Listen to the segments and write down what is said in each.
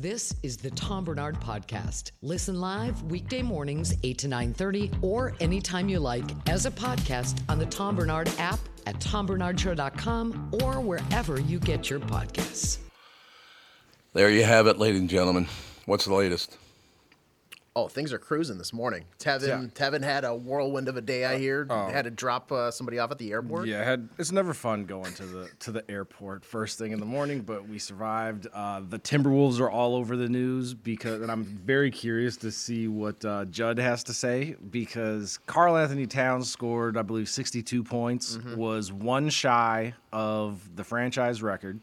This is the Tom Barnard Podcast. Listen live weekday mornings, 8 to 9.30, or anytime you like as a podcast on the Tom Barnard app at tombarnardshow.com or wherever you get your podcasts. There you have it, ladies and gentlemen. What's the latest? Oh, things are cruising this morning. Tevin, Yeah. Tevin had a whirlwind of a day. I hear oh. had to drop uh, somebody off at the airport. Yeah, had, it's never fun going to the to the airport first thing in the morning, but we survived. Uh, the Timberwolves are all over the news because, and I'm very curious to see what uh, Judd has to say because Karl-Anthony Towns scored, I believe, 62 points, was one shy of the franchise record,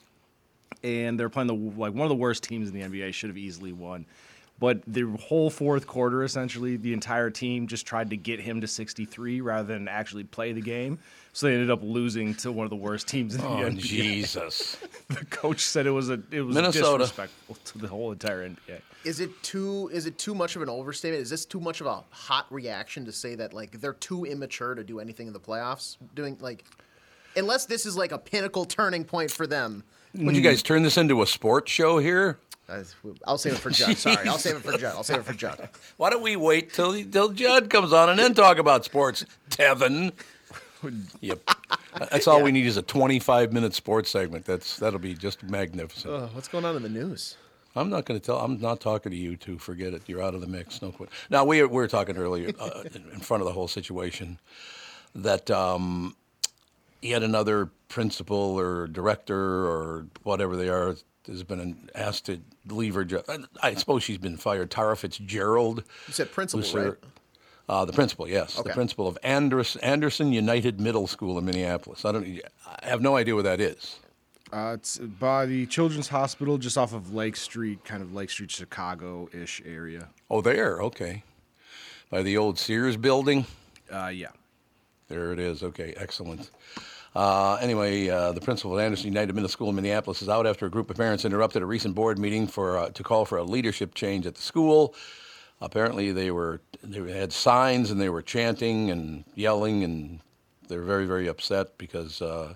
and they're playing the like one of the worst teams in the NBA. Should have easily won. But the whole fourth quarter, essentially, the entire team just tried to get him to 63 rather than actually play the game. So they ended up losing to one of the worst teams in the Oh, NBA. Jesus. The coach said it was a it was Minnesota. disrespectful to the whole entire NBA. Is it too is it too much of an overstatement? Is this too much of a hot reaction to say that like they're too immature to do anything in the playoffs? Doing like unless this is like a pinnacle turning point for them. Would you guys turn this into a sports show here? I'll save it for Judd. Sorry, I'll save it for Judd. I'll save it for Judd. Why don't we wait till till Judd comes on and then talk about sports, Tevin? Yep. That's all we need is a 25 minute sports segment. That's that'll be just magnificent. Uh, what's going on in the news? I'm not going to tell. I'm not talking to you two. Forget it. You're out of the mix. No quit. Now we were, we were talking earlier uh, in in front of the whole situation that um, yet another principal or director or whatever they are has been asked to leave her job. I suppose she's been fired. Tara Fitzgerald. You said principal, her- right? Uh, the principal, yes, Okay. the principal of Andres, Anderson United Middle School in Minneapolis. I don't. I have no idea what that is. Uh, it's by the Children's Hospital, just off of Lake Street, kind of Lake Street, Chicago-ish area. Oh, there. Okay, by the old Sears building. Uh, yeah. There it is. Okay, excellent. Uh, anyway, uh, the principal of Anderson United Middle School in Minneapolis is out after a group of parents interrupted a recent board meeting for uh, to call for a leadership change at the school. Apparently, they were they had signs and they were chanting and yelling, and they're very very upset because. Uh,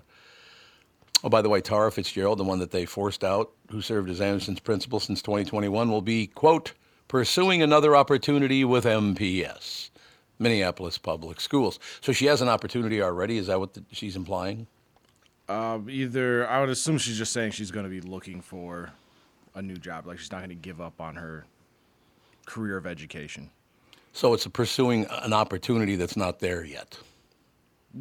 oh, by the way, Tara Fitzgerald, the one that they forced out, who served as Anderson's principal since 2021, will be quote pursuing another opportunity with MPS. Minneapolis Public Schools. So she has an opportunity already. Is that what the, she's implying? Uh, either I would assume she's just saying she's going to be looking for a new job. Like she's not going to give up on her career of education. So it's pursuing an opportunity that's not there yet.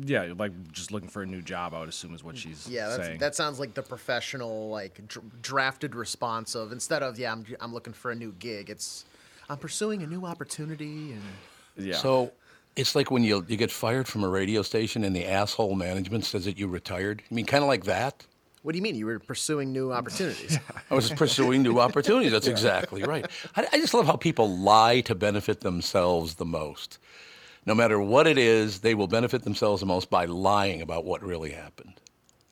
Yeah, like just looking for a new job. I would assume is what she's Yeah, that's, saying. that sounds like the professional, like dr- drafted response of instead of yeah, I'm I'm looking for a new gig. It's I'm pursuing a new opportunity and yeah. So it's like when you you get fired from a radio station and the asshole management says that you retired. I mean, kind of like that. what do you mean you were pursuing new opportunities? I was pursuing new opportunities. That's exactly right. I, I just love how people lie to benefit themselves the most. No matter what it is, they will benefit themselves the most by lying about what really happened.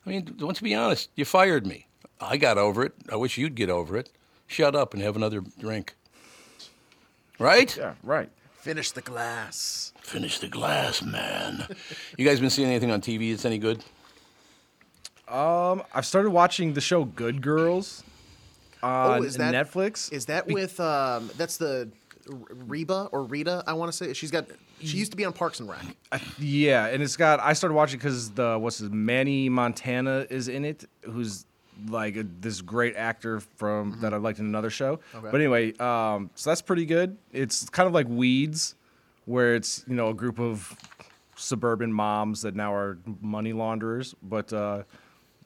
I mean, let's be honest. You fired me. I got over it. I wish you'd get over it. Shut up and have another drink. Right? yeah, right. Finish the glass. Finish the glass, man. you guys been seeing anything on TV that's any good? Um, I've started watching the show Good Girls on oh, is that Netflix. Is that with um? That's the Reba or Rita? I want to say she's got. She used to be on Parks and Rec. Yeah, and it's got. I started watching because the what's his Manny Montana is in it, who's like a, this great actor from that I liked in another show. But anyway, um, so that's pretty good. It's kind of like Weeds, where it's you know a group of suburban moms that now are money launderers. But uh,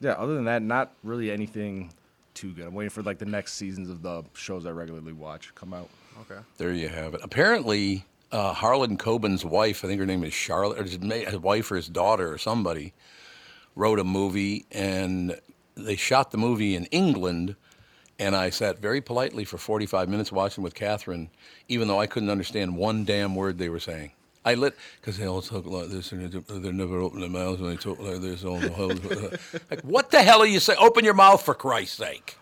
yeah, other than that, not really anything too good. I'm waiting for like the next seasons of the shows I regularly watch come out. Okay. There you have it. Apparently, uh, Harlan Coben's wife, I think her name is Charlotte, or his, his wife or his daughter or somebody, wrote a movie, and they shot the movie in England, And I sat very politely for 45 minutes watching with Catherine, even though I couldn't understand one damn word they were saying. I lit because they all talk like this and they never open their mouths when they talk like this. All the whole, like, what the hell are you saying? Open your mouth for Christ's sake!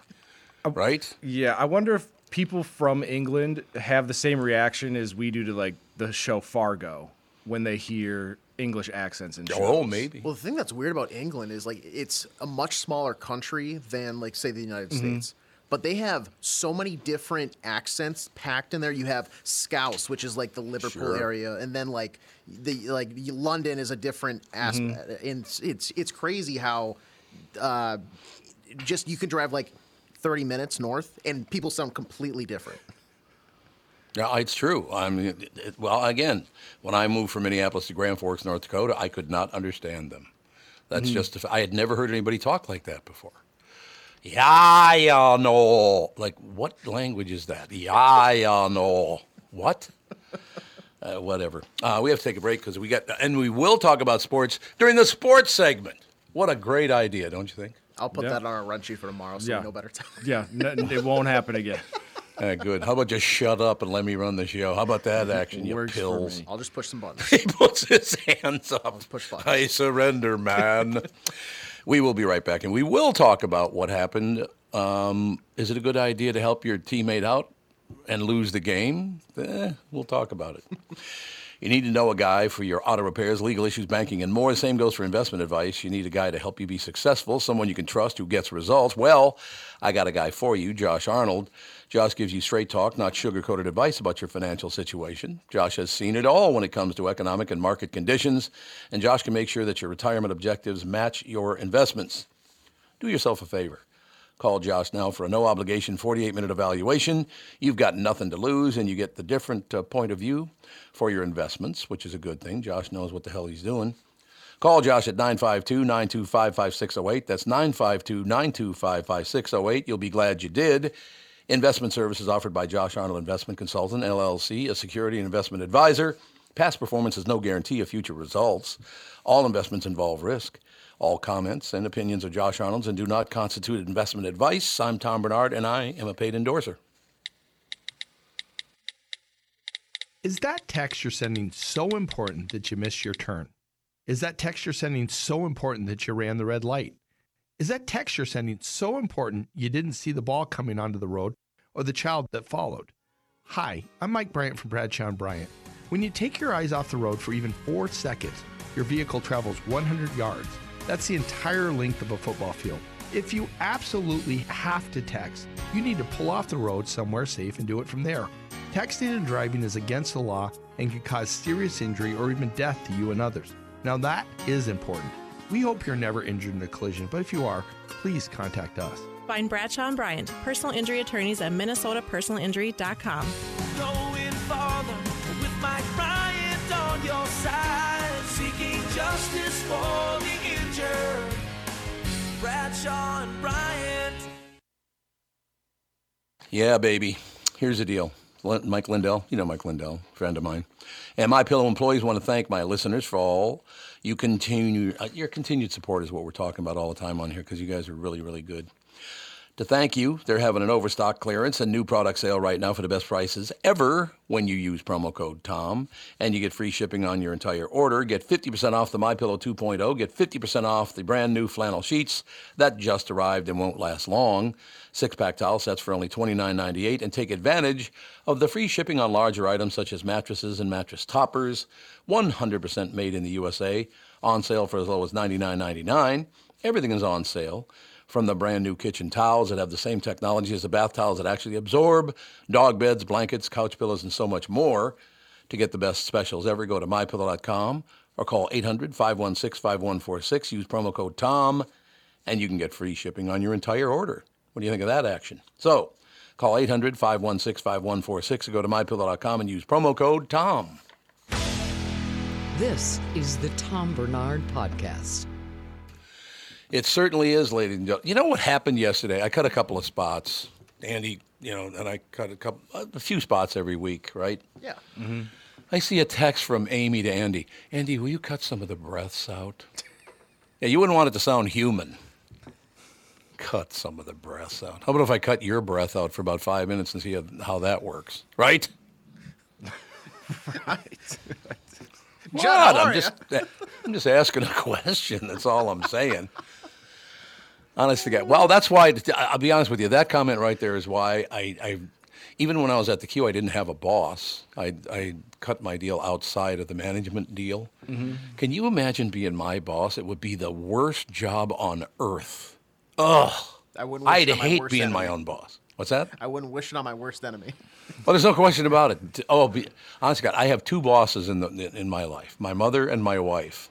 Um, right? Yeah, I wonder if people from England have the same reaction as we do to like the show Fargo when they hear English accents and Oh, maybe. Well, the thing that's weird about England is like it's a much smaller country than like say the United Mm-hmm. States. But they have so many different accents packed in there. You have Scouse, which is like the Liverpool Sure. area, and then like the like London is a different aspect. Mm-hmm. And it's, it's it's crazy how uh, just you can drive like 30 minutes north and people sound completely different. Yeah, it's true. I mean, it, it- well, again, when I moved from Minneapolis to Grand Forks, North Dakota, I could not understand them. That's just, a f- I had never heard anybody talk like that before. Yeah, yeah, no. Like, what language is that? Yeah, yeah, no. What? Uh, whatever. Uh, we have to take a break because we got, and we will talk about sports during the sports segment. What a great idea, don't you think? I'll put Yeah. that on our run sheet for tomorrow so Yeah. we know better time. Yeah, it won't happen again. Uh, good. How about just shut up and let me run the show? How about that action, you Works pills? I'll just push some buttons. He puts his hands up. push buttons. I surrender, man. we will be right back, and we will talk about what happened. Um, is it a good idea to help your teammate out and lose the game? Eh, we'll talk about it. You need to know a guy for your auto repairs, legal issues, banking, and more. The same goes for investment advice. You need a guy to help you be successful, someone you can trust who gets results. Well, I got a guy for you, Josh Arnold. Josh gives you straight talk, not sugar coated advice about your financial situation. Josh has seen it all when it comes to economic and market conditions, and Josh can make sure that your retirement objectives match your investments. Do yourself a favor. Call Josh now for a no obligation 48 minute evaluation. You've got nothing to lose, and you get the different uh, point of view for your investments, which is a good thing. Josh knows what the hell he's doing. Call Josh at 952 925 5608. That's 952 925 5608. You'll be glad you did. Investment services offered by Josh Arnold Investment Consultant, LLC, a security and investment advisor. Past performance is no guarantee of future results. All investments involve risk. All comments and opinions are Josh Arnold's and do not constitute investment advice. I'm Tom Barnard, and I am a paid endorser. Is that text you're sending so important that you missed your turn? Is that text you're sending so important that you ran the red light? Is that text you're sending so important you didn't see the ball coming onto the road or the child that followed? Hi, I'm Mike Bryant from Bradshaw and Bryant. When you take your eyes off the road for even four seconds, your vehicle travels 100 yards. That's the entire length of a football field. If you absolutely have to text, you need to pull off the road somewhere safe and do it from there. Texting and driving is against the law and can cause serious injury or even death to you and others. Now, that is important. We hope you're never injured in a collision, but if you are, please contact us. Find Bradshaw and Bryant, personal injury attorneys at minnesotapersonalinjury.com. Going farther with Mike Bryant on your side, seeking justice for the injured. Bradshaw and Bryant. Yeah, baby. Here's the deal. Mike Lindell, you know Mike Lindell, friend of mine. And MyPillow employees want to thank my listeners for all you continue uh, your continued support is what we're talking about all the time on here because you guys are really really good. To thank you, they're having an overstock clearance and new product sale right now for the best prices ever when you use promo code TOM and you get free shipping on your entire order. Get 50% off the MyPillow 2.0, get 50% off the brand new flannel sheets that just arrived and won't last long. Six-pack towel sets for only $29.98 and take advantage of the free shipping on larger items such as mattresses and mattress toppers, 100% made in the USA, on sale for as low as $99.99. Everything is on sale from the brand new kitchen towels that have the same technology as the bath towels that actually absorb dog beds, blankets, couch pillows, and so much more. To get the best specials ever, go to mypillow.com or call 800 516 5146. Use promo code TOM, and you can get free shipping on your entire order. What do you think of that action? So, call 800 516 5146 or go to mypillow.com and use promo code TOM. This is the Tom Barnard Podcast. It certainly is, ladies and gentlemen. You know what happened yesterday? I cut a couple of spots. Andy, you know, and I cut a couple, a few spots every week, right? Yeah. Mm-hmm. I see a text from Amy to Andy. Andy, will you cut some of the breaths out? Yeah, you wouldn't want it to sound human. cut some of the breaths out? How about if I cut your breath out for about five minutes and see how, that works? Right? What? how I'm just I'm just asking a question. That's all I'm saying. Honest to God. Well, that's why I'll be honest with you. That comment right there is why I, I even when I was at the Q, I didn't have a boss. I I cut my deal outside of the management deal. Mm-hmm. Can you imagine being my boss? It would be the worst job on earth. Ugh. I wouldn't. Wish I'd it on my hate worst being my own boss. What's that? I wouldn't wish it on my worst enemy. Well, there's no question about it. Oh, be, honest to God, I have two bosses in the in my life: my mother and my wife,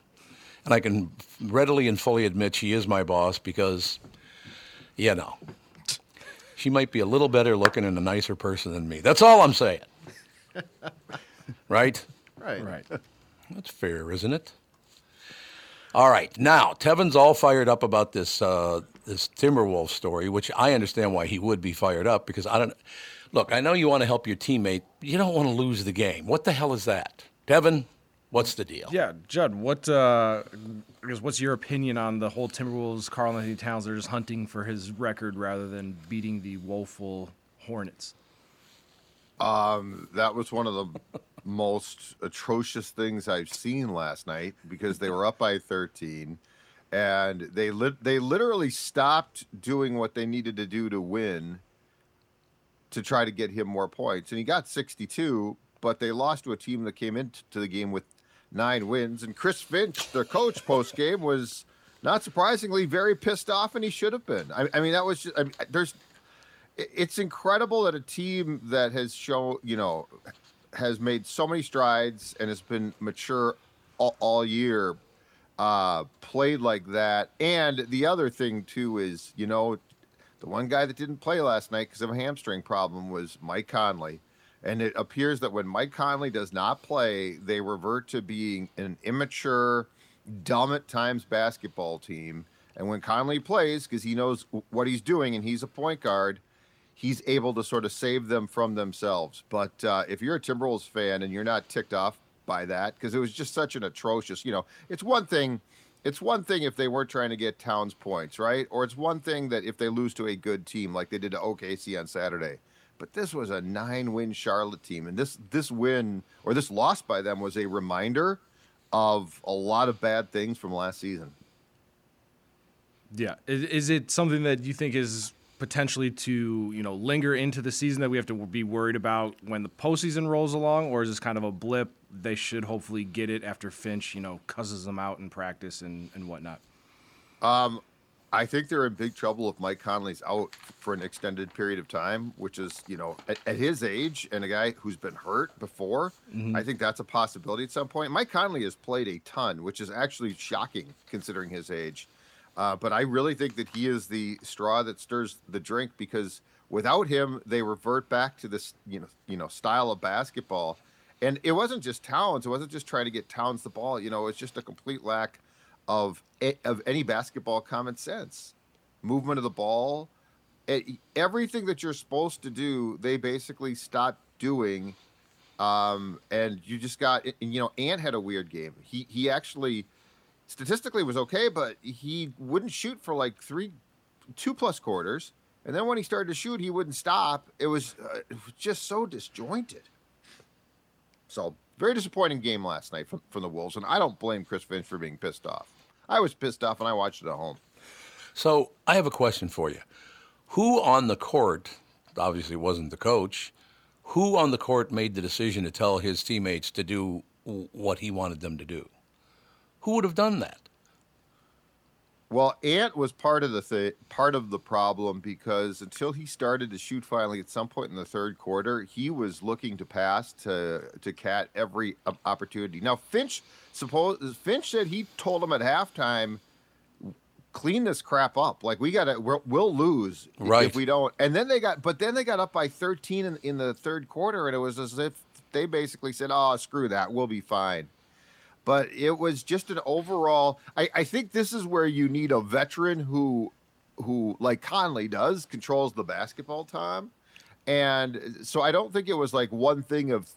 and I can readily and fully admit she is my boss because, you know, she might be a little better looking and a nicer person than me. That's all I'm saying. right? Right. Right. That's fair, isn't it? All right, now Tevin's all fired up about this uh, this Timberwolves story, which I understand why he would be fired up because I don't. Look, I know you want to help your teammate. You don't want to lose the game. What the hell is that, Tevin? What's the deal? Yeah, Judd, what uh, what's your opinion on the whole Timberwolves? Karl-Anthony Towns are just hunting for his record rather than beating the woeful Hornets. That was one of the most atrocious things I've seen last night because they were up by 13 and they lit they literally stopped doing what they needed to do to win to try to get him more points. And he got 62, but they lost to a team that came into the game with nine wins. And Chris Finch, their coach post game, was not surprisingly very pissed off, and he should have been. I, I mean, that was just, I mean, there's it's incredible that a team that has shown, you know, has made so many strides and has been mature all, all year, uh, played like that. And the other thing too is, you know, the one guy that didn't play last night because of a hamstring problem was Mike Conley. And it appears that when Mike Conley does not play, they revert to being an immature, dumb at times basketball team. And when Conley plays, because he knows what he's doing and he's a point guard, he's able to sort of save them from themselves. But uh, if you're a Timberwolves fan and you're not ticked off by that, because it was just such an atrocious, you know, it's one thing. It's one thing if they weren't trying to get Towns points, right? Or it's one thing that if they lose to a good team like they did to OKC on Saturday. But this was a nine-win Charlotte team, and this this win or this loss by them was a reminder of a lot of bad things from last season. Yeah, is, is it something that you think is potentially to you know linger into the season that we have to be worried about when the postseason rolls along, or is this kind of a blip? They should hopefully get it after Finch, you know, cusses them out in practice and and whatnot. Um, I think they're in big trouble if Mike Conley's out for an extended period of time, which is, you know, at, at his age and a guy who's been hurt before, I think that's a possibility at some point. Mike Conley has played a ton, which is actually shocking considering his age. Uh, but I really think that he is the straw that stirs the drink because without him, they revert back to this, you know, you know, style of basketball. And it wasn't just Towns. It wasn't just trying to get Towns the ball. You know, it's just a complete lack of of any basketball common sense, movement of the ball, everything that you're supposed to do. They basically stopped doing, um, and you just got. You know, Ant had a weird game. He he actually statistically was okay, but he wouldn't shoot for like three, two plus quarters. And then when he started to shoot, he wouldn't stop. It was, uh, it was just so disjointed. So very disappointing game last night from, from the Wolves, and I don't blame Chris Finch for being pissed off. I was pissed off, and I watched it at home. So I have a question for you. Who on the court, obviously wasn't the coach, who on the court made the decision to tell his teammates to do what he wanted them to do? Who would have done that? Well, Ant was part of the th- part of the problem because until he started to shoot finally at some point in the third quarter, he was looking to pass to to Cat every opportunity. Now Finch suppose Finch said he told him at halftime, clean this crap up. Like we gotta we'll, we'll lose if- Right. if we don't. And then they got but then they got up by 13 in, in the third quarter, and it was as if they basically said, "Oh, screw that, we'll be fine." But it was just an overall I, I think this is where you need a veteran who who like conley does controls the basketball time and so i don't think it was like one thing of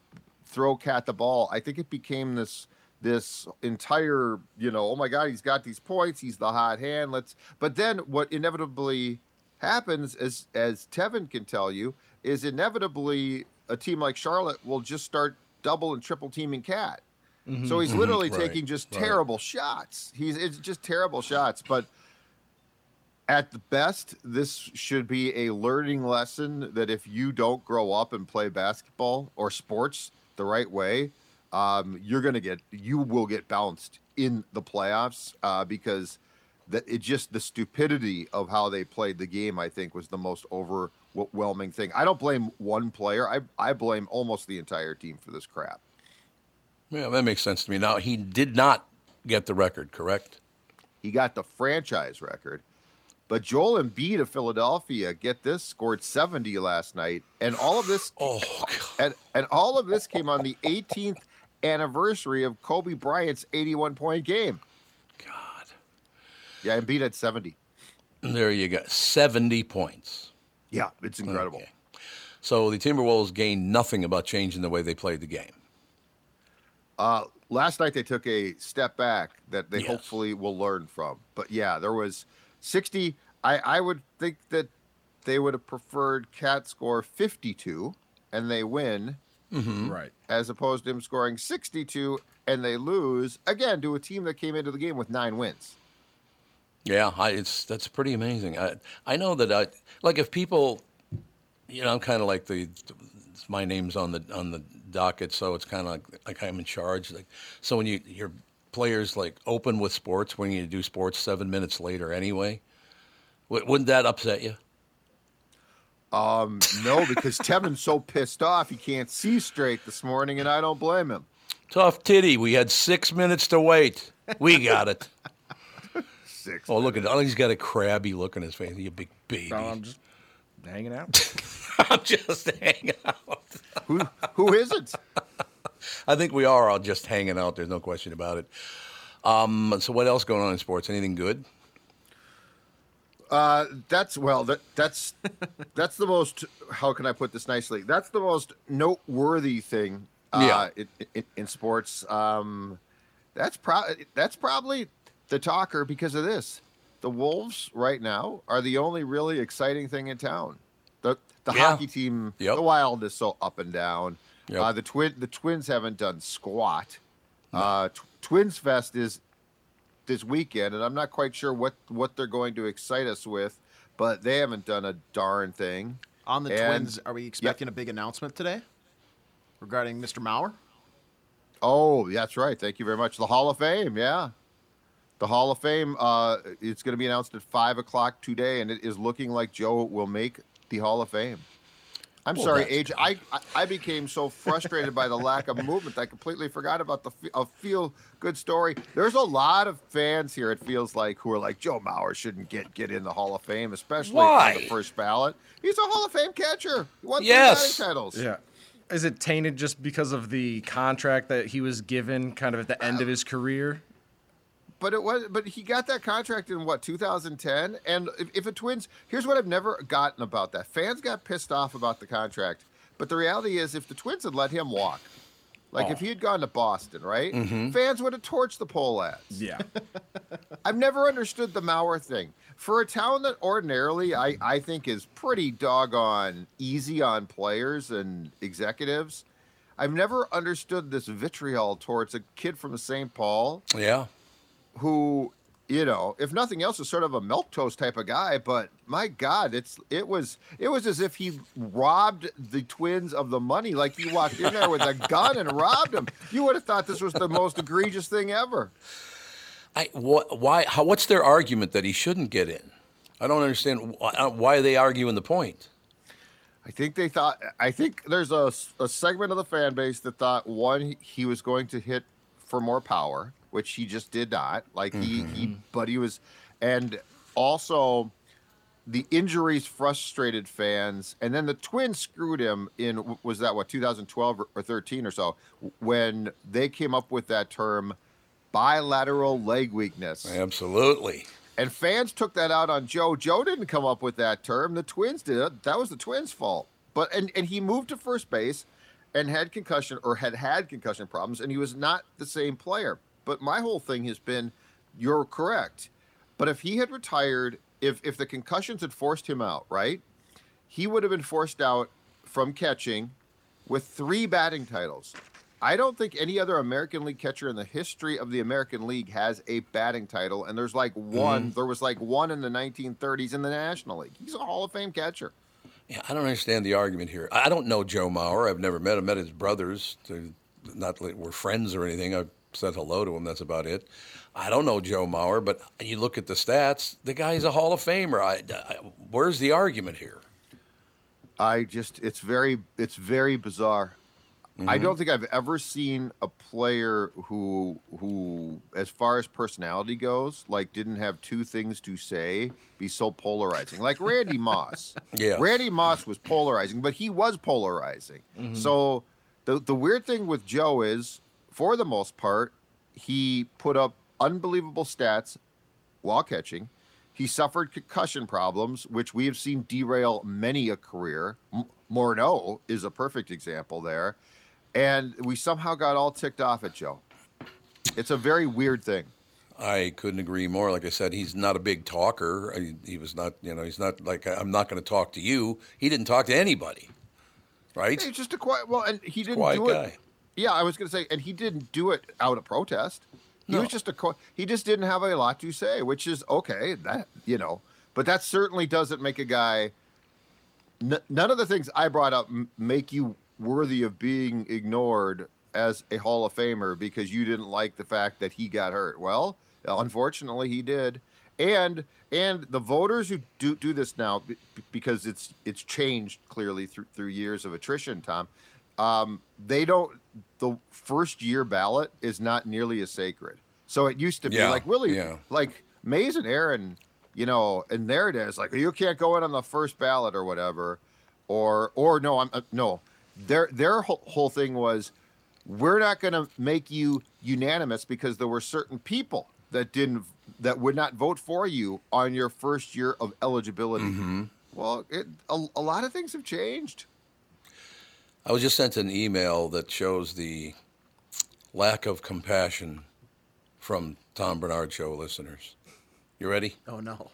throw cat the ball i think it became this this entire, you know, oh my God, he's got these points, he's the hot hand. Let's. But then what inevitably happens, as as Tevin can tell you, is inevitably a team like Charlotte will just start double and triple teaming Cat. So he's literally Right, taking just right. terrible shots. He's it's just terrible shots, but at the best, this should be a learning lesson that if you don't grow up and play basketball or sports the right way, um, you're gonna get you will get bounced in the playoffs uh, because that it just the stupidity of how they played the game. I think was the most overwhelming thing. I don't blame one player. I I blame almost the entire team for this crap. Yeah, that makes sense to me. Now he did not get the record, correct? He got the franchise record. But Joel Embiid of Philadelphia, get this, scored 70 last night, and all of this, Oh, God. and and all of this came on the 18th anniversary of Kobe Bryant's 81 point game. God. Yeah, Embiid had 70. There you go. 70 points. Yeah, it's incredible. Okay. So the Timberwolves gained nothing about changing the way they played the game. Uh, last night they took a step back that they Yes. hopefully will learn from. But yeah, there was 60. I, I would think that they would have preferred Cat score 52 and they win Right. as opposed to him scoring 62 and they lose again to a team that came into the game with nine wins. Yeah, I, it's that's pretty amazing. I I know that I like if people, you know, I'm kind of like the my name's on the on the docket, so it's kind of like, like I'm in charge. Like so when you your players like open with sports when you do sports seven minutes later anyway, wou- wouldn't that upset you? Um, no, because Tevin's so pissed off he can't see straight this morning, and I don't blame him. Tough titty. We had six minutes to wait. We got it. Six. Oh, look at oh, he's got a crabby look on his face. You big baby. So I'm just hanging out. I'm just hanging out. Who who isn't? I think we are all just hanging out. There's no question about it. Um, so what else going on in sports? Anything good? Uh, that's well, that that's that's the most. How can I put this nicely? That's the most noteworthy thing. Uh, Yeah. in, in, in sports. Um, that's pro- that's probably the talker because of this. The Wolves right now are the only really exciting thing in town. The the Yeah. hockey team, Yep. the Wild is so up and down. Yep. Uh, the twin the Twins haven't done squat. Uh, Tw- Twins Fest is this weekend, and I'm not quite sure what what they're going to excite us with, but they haven't done a darn thing. On the And- Twins, are we expecting a big announcement today regarding Mr. Mauer? Oh, that's right. Thank you very much. The Hall of Fame, yeah. The Hall of Fame, uh, it's going to be announced at five o'clock today, and it is looking like Joe will make the Hall of Fame. I'm Well, sorry, Age. I, I I became so frustrated by the lack of movement, that I completely forgot about the a feel good story. There's a lot of fans here. It feels like who are like Joe Mauer shouldn't get get in the Hall of Fame, especially on Why? the first ballot. He's a Hall of Fame catcher. He won Yes. batting titles. yeah. Is it tainted just because of the contract that he was given kind of at the end of his career? But it was, but he got that contract in what 2010. And if, if a Twins, here's what I've never gotten about that: fans got pissed off about the contract, but the reality is, if the Twins had let him walk, like if oh. he had gone to Boston, right, mm-hmm. fans would have torched the Pohlads. Yeah. I've never understood the Mauer thing. For a town that ordinarily I, I think is pretty doggone easy on players and executives, I've never understood this vitriol towards a kid from St. Paul Yeah. Who you know if nothing else is sort of a milk toast type of guy but my god it's it was it was as if he robbed the twins of the money like he walked in there with a gun and robbed them you would have thought this was the most egregious thing ever I what why how, what's their argument that he shouldn't get in? I don't understand why, uh, why are they arguing the point. i think they thought i think there's a, a segment of the fan base that thought one he was going to hit for more power which he just did not like he he mm-hmm. but he was and also the injuries frustrated fans, and then the Twins screwed him in. Was that what 2012 or- or 13 or so when they came up with that term, bilateral leg weakness, Absolutely. and fans took that out on Joe. Joe didn't come up with that term. The Twins did. That was the Twins' fault. But and and he moved to first base, and had concussion or had had concussion problems, and he was not the same player. But my whole thing has been, you're correct. But if he had retired, if if the concussions had forced him out, right, he would have been forced out from catching with three batting titles. I don't think any other American League catcher in the history of the American League has a batting title, and there's like mm-hmm. one. There was like one in the 1930s in the National League. He's a Hall of Fame catcher. Yeah, I don't understand the argument here. I don't know Joe Mauer. I've never met him. Met his brothers. They're not that we're friends or anything. I've said hello to him. That's about it. I don't know Joe Mauer, but you look at the stats. The guy's a Hall of Famer. I, I, where's the argument here? I just it's very it's very bizarre. I Mm-hmm. don't think I've ever seen a player who who as far as personality goes, like didn't have two things to say, be so polarizing. Like Randy Moss. yeah. Randy Moss was polarizing, but he was polarizing. So the the weird thing with Joe is for the most part, he put up unbelievable stats while catching. He suffered concussion problems, which we have seen derail many a career. M- Morneau is a perfect example there. And we somehow got all ticked off at Joe. It's a very weird thing. I couldn't agree more. Like I said, he's not a big talker. I, he was not, you know, he's not like I'm not going to talk to you. He didn't talk to anybody, right? He's just a quiet. Well, and he didn't quiet do guy. it. Yeah, I was going to say, and he didn't do it out of protest. He No. was just a. co- He just didn't have a lot to say, which is okay. That you know, but that certainly doesn't make a guy. N- none of the things I brought up m- make you worthy of being ignored as a Hall of Famer because you didn't like the fact that he got hurt. Well, unfortunately, he did, and and the voters who do do this now b- because it's it's changed clearly through through years of attrition. Tom, um, they don't. The first year ballot is not nearly as sacred. So it used to be Yeah, like Willie, yeah. like Mays and Aaron, you know, and there it is. Like you can't go in on the first ballot or whatever, or or no, I'm uh, no. Their their whole, whole thing was, we're not going to make you unanimous because there were certain people that didn't that would not vote for you on your first year of eligibility. Mm-hmm. Well, it, a, a lot of things have changed. I was just sent an email that shows the lack of compassion from Tom Barnard Show listeners. You ready? Oh no.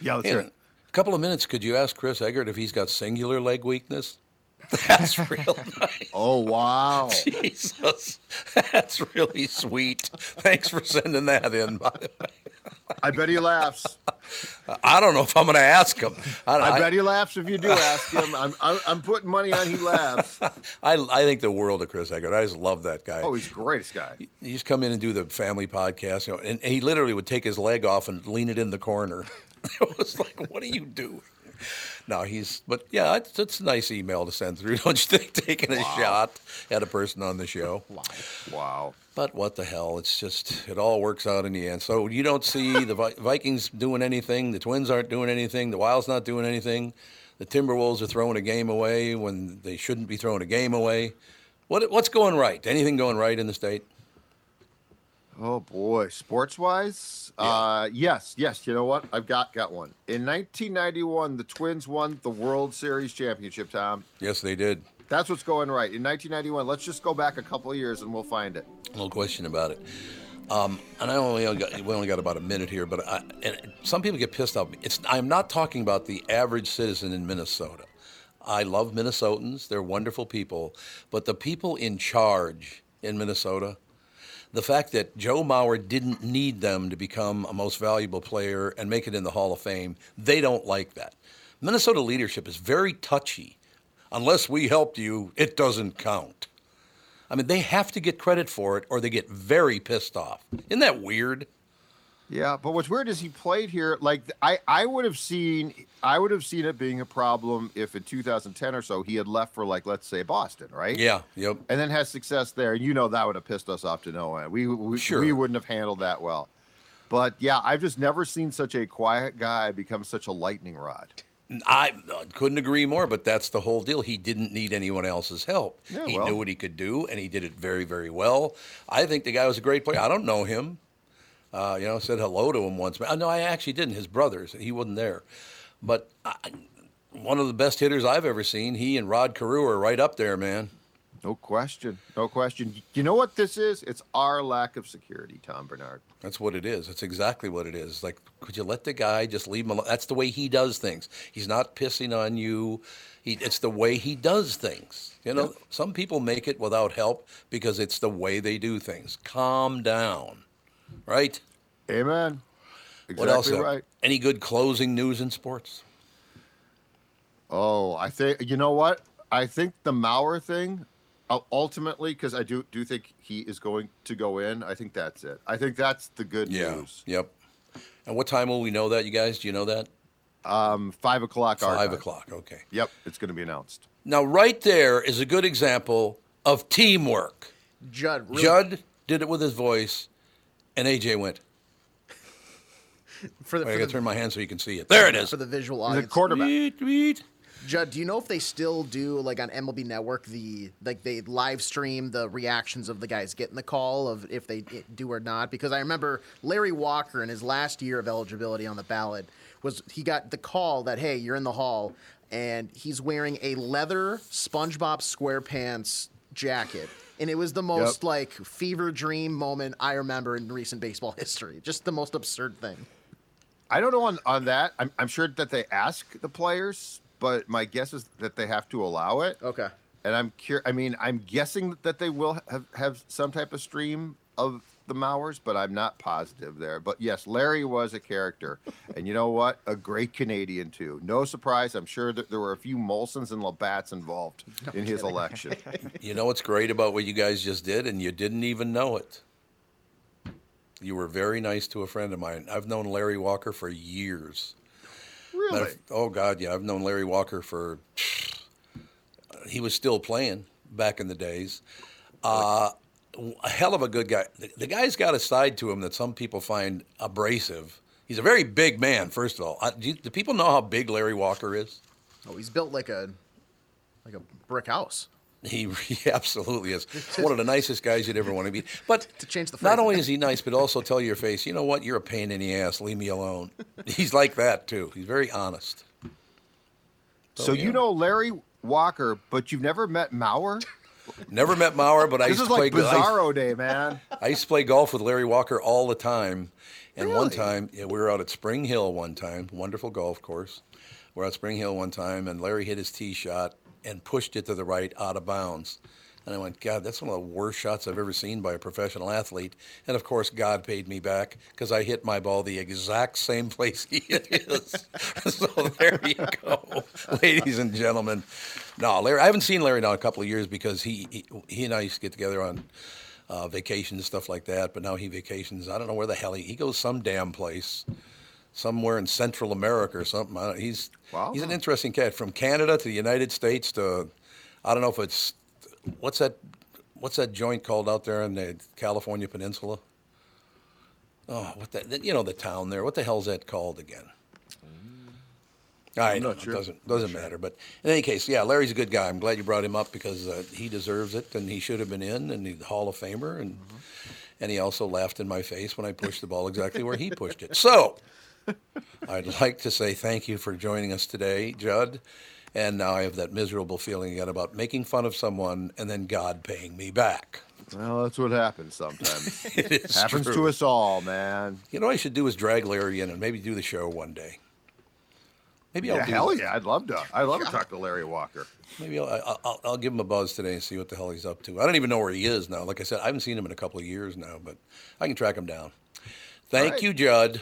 Yeah, In a couple of minutes, could you ask Chris Egert if he's got singular leg weakness? That's real nice. Oh wow! Jesus, that's really sweet. Thanks for sending that in. By the way, I bet he laughs. I don't know if I'm going to ask him. I, I I, bet he laughs if you do ask him. I'm, I'm, I'm putting money on he laughs. I, I think the world of Chris Egert. I just love that guy. Oh, he's the greatest guy. He used to come in and do the family podcast, you know, and, and he literally would take his leg off and lean it in the corner. it was like, what are you doing? No, he's, but yeah, it's, it's a nice email to send through, don't you think? Taking a shot at a person on the show. Wow. But what the hell? It's just, it all works out in the end. So you don't see the Vi- Vikings doing anything. The Twins aren't doing anything. The Wild's not doing anything. The Timberwolves are throwing a game away when they shouldn't be throwing a game away. What, what's going right? Anything going right in the state? Oh boy, sports wise, uh, yes, yes. You know what? I've got got one. In 1991, the Twins won the World Series championship. Tom, Yes, they did. that's what's going right. In 1991, let's just go back a couple of years and we'll find it. No question about it. Um, and I only got, we only got about a minute here, but I, and some people get pissed off. It's I'm not talking about the average citizen in Minnesota. I love Minnesotans; they're wonderful people. But the people in charge in Minnesota, the fact that Joe Mauer didn't need them to become a most valuable player and make it in the Hall of Fame, they don't like that. Minnesota leadership is very touchy. Unless we helped you, it doesn't count. I mean, they have to get credit for it or they get very pissed off. Isn't that weird? Yeah, but what's weird is he played here. Like I, I would have seen, I would have seen it being a problem if in 2010 or so he had left for like let's say Boston, right? Yeah, yep. and then has success there. and You know that would have pissed us off to no end. We we, Sure. we wouldn't have handled that well. But yeah, I've just never seen such a quiet guy become such a lightning rod. I uh, couldn't agree more, but that's the whole deal. He didn't need anyone else's help. Yeah, he well. knew what he could do, and he did it very, very well. I think the guy was a great player. I don't know him. Uh, you know, said hello to him once. Uh, No, I actually didn't. His brothers, he wasn't there. But I, one of the best hitters I've ever seen. He and Rod Carew are right up there, man. No question. No question. You know what this is? It's our lack of security, Tom Barnard. That's what it is. That's exactly what it is. Like, could you let the guy just leave him alone? That's the way he does things. He's not pissing on you. He, it's the way he does things. You know, some people make it without help because it's the way they do things. Calm down, right? Amen. Exactly what else? right. Any good closing news in sports? Oh, I think you know what? I think the Mauer thing, uh, ultimately, because I do do think he is going to go in. I think that's it. I think that's the good Yeah. news. Yep. And what time will we know that, you guys? Do you know that? Um, five o'clock. Five time. o'clock. Okay. Yep, it's going to be announced. Now, right there is a good example of teamwork. Judd, really, Judd did it with his voice, and AJ went. for the, Wait, I for gotta turn my hand so you can see it. There it is. for the visual audience. The quarterback. Tweet, tweet. Judd, do you know if they still do like on MLB Network the like they live stream the reactions of the guys getting the call of if they do or not? Because I remember Larry Walker in his last year of eligibility on the ballot was he got the call that hey you're in the hall and he's wearing a leather SpongeBob SquarePants jacket. And it was the most Yep. like fever dream moment I remember in recent baseball history. Just the most absurd thing. I don't know on, on that. I'm, I'm sure that they ask the players, but my guess is that they have to allow it. Okay. And I'm curious. I mean, I'm guessing that they will have, have some type of stream of the Mauers, but I'm not positive there. But yes, Larry was a character, and you know what? A great Canadian too. No surprise. I'm sure that there were a few Molsons and Labatts involved in his election. You know what's great about what you guys just did, and you didn't even know it. You were very nice to a friend of mine. I've known Larry Walker for years. Matter Really? of- oh God, yeah, I've known Larry Walker for. He was still playing back in the days. Uh, a hell of a good guy. The, the guy's got a side to him that some people find abrasive. He's a very big man. First of all, Uh, do, you- do people know how big Larry Walker is? Oh, he's built like a like a brick house. He, he absolutely is one of the nicest guys you'd ever want to meet. But To change the not only is he nice, but also tell your face, you know what? You're a pain in the ass. Leave me alone. He's like that too. He's very honest. So yeah. you know Larry Walker, but you've never met Mauer? Never met Mauer, but I This used to play. This is like I- Bizarro Day, man. I used to play golf with Larry Walker all the time. And one time, yeah, we were out at Spring Hill one time, wonderful golf course. We're at Spring Hill one time, and Larry hit his tee shot and pushed it to the right out of bounds. And I went, God, that's one of the worst shots I've ever seen by a professional athlete. And of course, God paid me back because I hit my ball the exact same place he hit his. so there you go, ladies and gentlemen. No, Larry, I haven't seen Larry now in a couple of years because he he, he and I used to get together on uh, vacations and stuff like that. But now he vacations. I don't know where the hell he he goes. Some damn place, somewhere in Central America or something. I don't, he's Wow. he's an interesting cat. From Canada to the United States to I don't know if it's what's that what's that joint called out there in the California Peninsula. Oh, what that you know the town there? What the hell's that called again? I know not it doesn't doesn't matter, but in any case, yeah, Larry's a good guy. I'm glad you brought him up because uh, he deserves it, and he should have been in, and he's a Hall of Famer, and and he also laughed in my face when I pushed the ball exactly where he pushed it. So, I'd like to say thank you for joining us today, Judd. And now I have that miserable feeling again about making fun of someone and then God paying me back. Well, that's what happens sometimes. It happens true. to us all, man. You know what I should do is drag Larry in and maybe do the show one day. Maybe Yeah, I'll do hell yeah, I'd love to. I'd love to talk to Larry Walker. Maybe I'll, I'll, I'll, I'll give him a buzz today and see what the hell he's up to. I don't even know where he is now. Like I said, I haven't seen him in a couple of years now, but I can track him down. Thank right. you, Judd.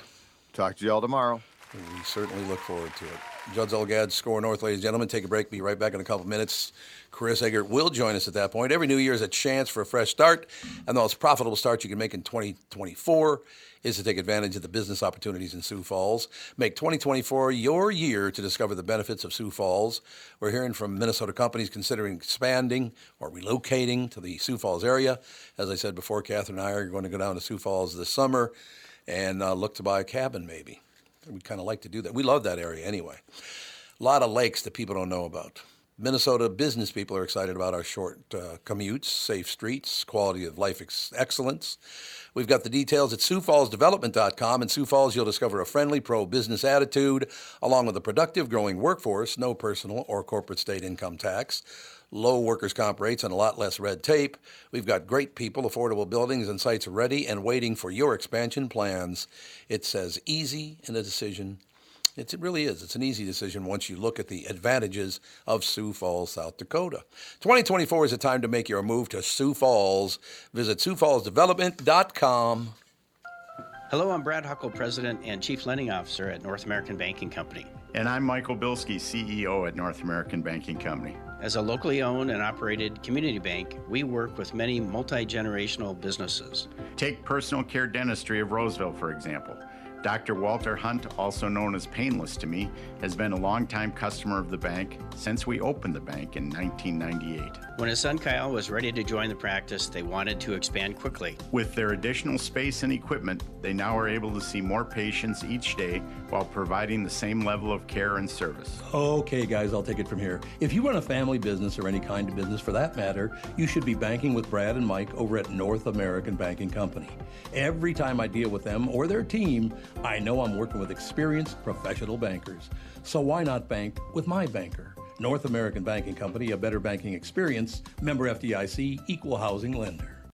Talk to y'all tomorrow. We certainly look forward to it. Judd Zulgad, SKOR North, ladies and gentlemen. Take a break. Be right back in a couple of minutes. Chris Egert will join us at that point. Every new year is a chance for a fresh start, and the most profitable start you can make in 2024 is to take advantage of the business opportunities in Sioux Falls. Make 2024 your year to discover the benefits of Sioux Falls. We're hearing from Minnesota companies considering expanding or relocating to the Sioux Falls area. As I said before, Catherine and I are going to go down to Sioux Falls this summer and uh, look to buy a cabin maybe. We'd kind of like to do that. We love that area anyway. A lot of lakes that people don't know about. Minnesota business people are excited about our short uh, commutes, safe streets, quality of life ex- excellence. We've got the details at SiouxFallsDevelopment.com. In Sioux Falls, you'll discover a friendly pro business attitude, along with a productive, growing workforce, no personal or corporate state income tax, low workers' comp rates, and a lot less red tape. We've got great people, affordable buildings, and sites ready and waiting for your expansion plans. It's as easy in a decision. It's, it really is. It's an easy decision once you look at the advantages of Sioux Falls, South Dakota. 2024 is a time to make your move to Sioux Falls. Visit SiouxFallsDevelopment.com. Hello, I'm Brad Huckle, President and Chief Lending Officer at North American Banking Company. And I'm Michael Bilski, CEO at North American Banking Company. As a locally owned and operated community bank, we work with many multi generational businesses. Take personal care dentistry of Roseville, for example. Dr. Walter Hunt, also known as Painless to me, has been a longtime customer of the bank since we opened the bank in 1998. When his son Kyle was ready to join the practice, they wanted to expand quickly. With their additional space and equipment, they now are able to see more patients each day while providing the same level of care and service. Okay, guys, I'll take it from here. If you run a family business or any kind of business for that matter, you should be banking with Brad and Mike over at North American Banking Company. Every time I deal with them or their team, I know I'm working with experienced professional bankers. So why not bank with my banker? North American Banking Company, a better banking experience, member FDIC, equal housing lender.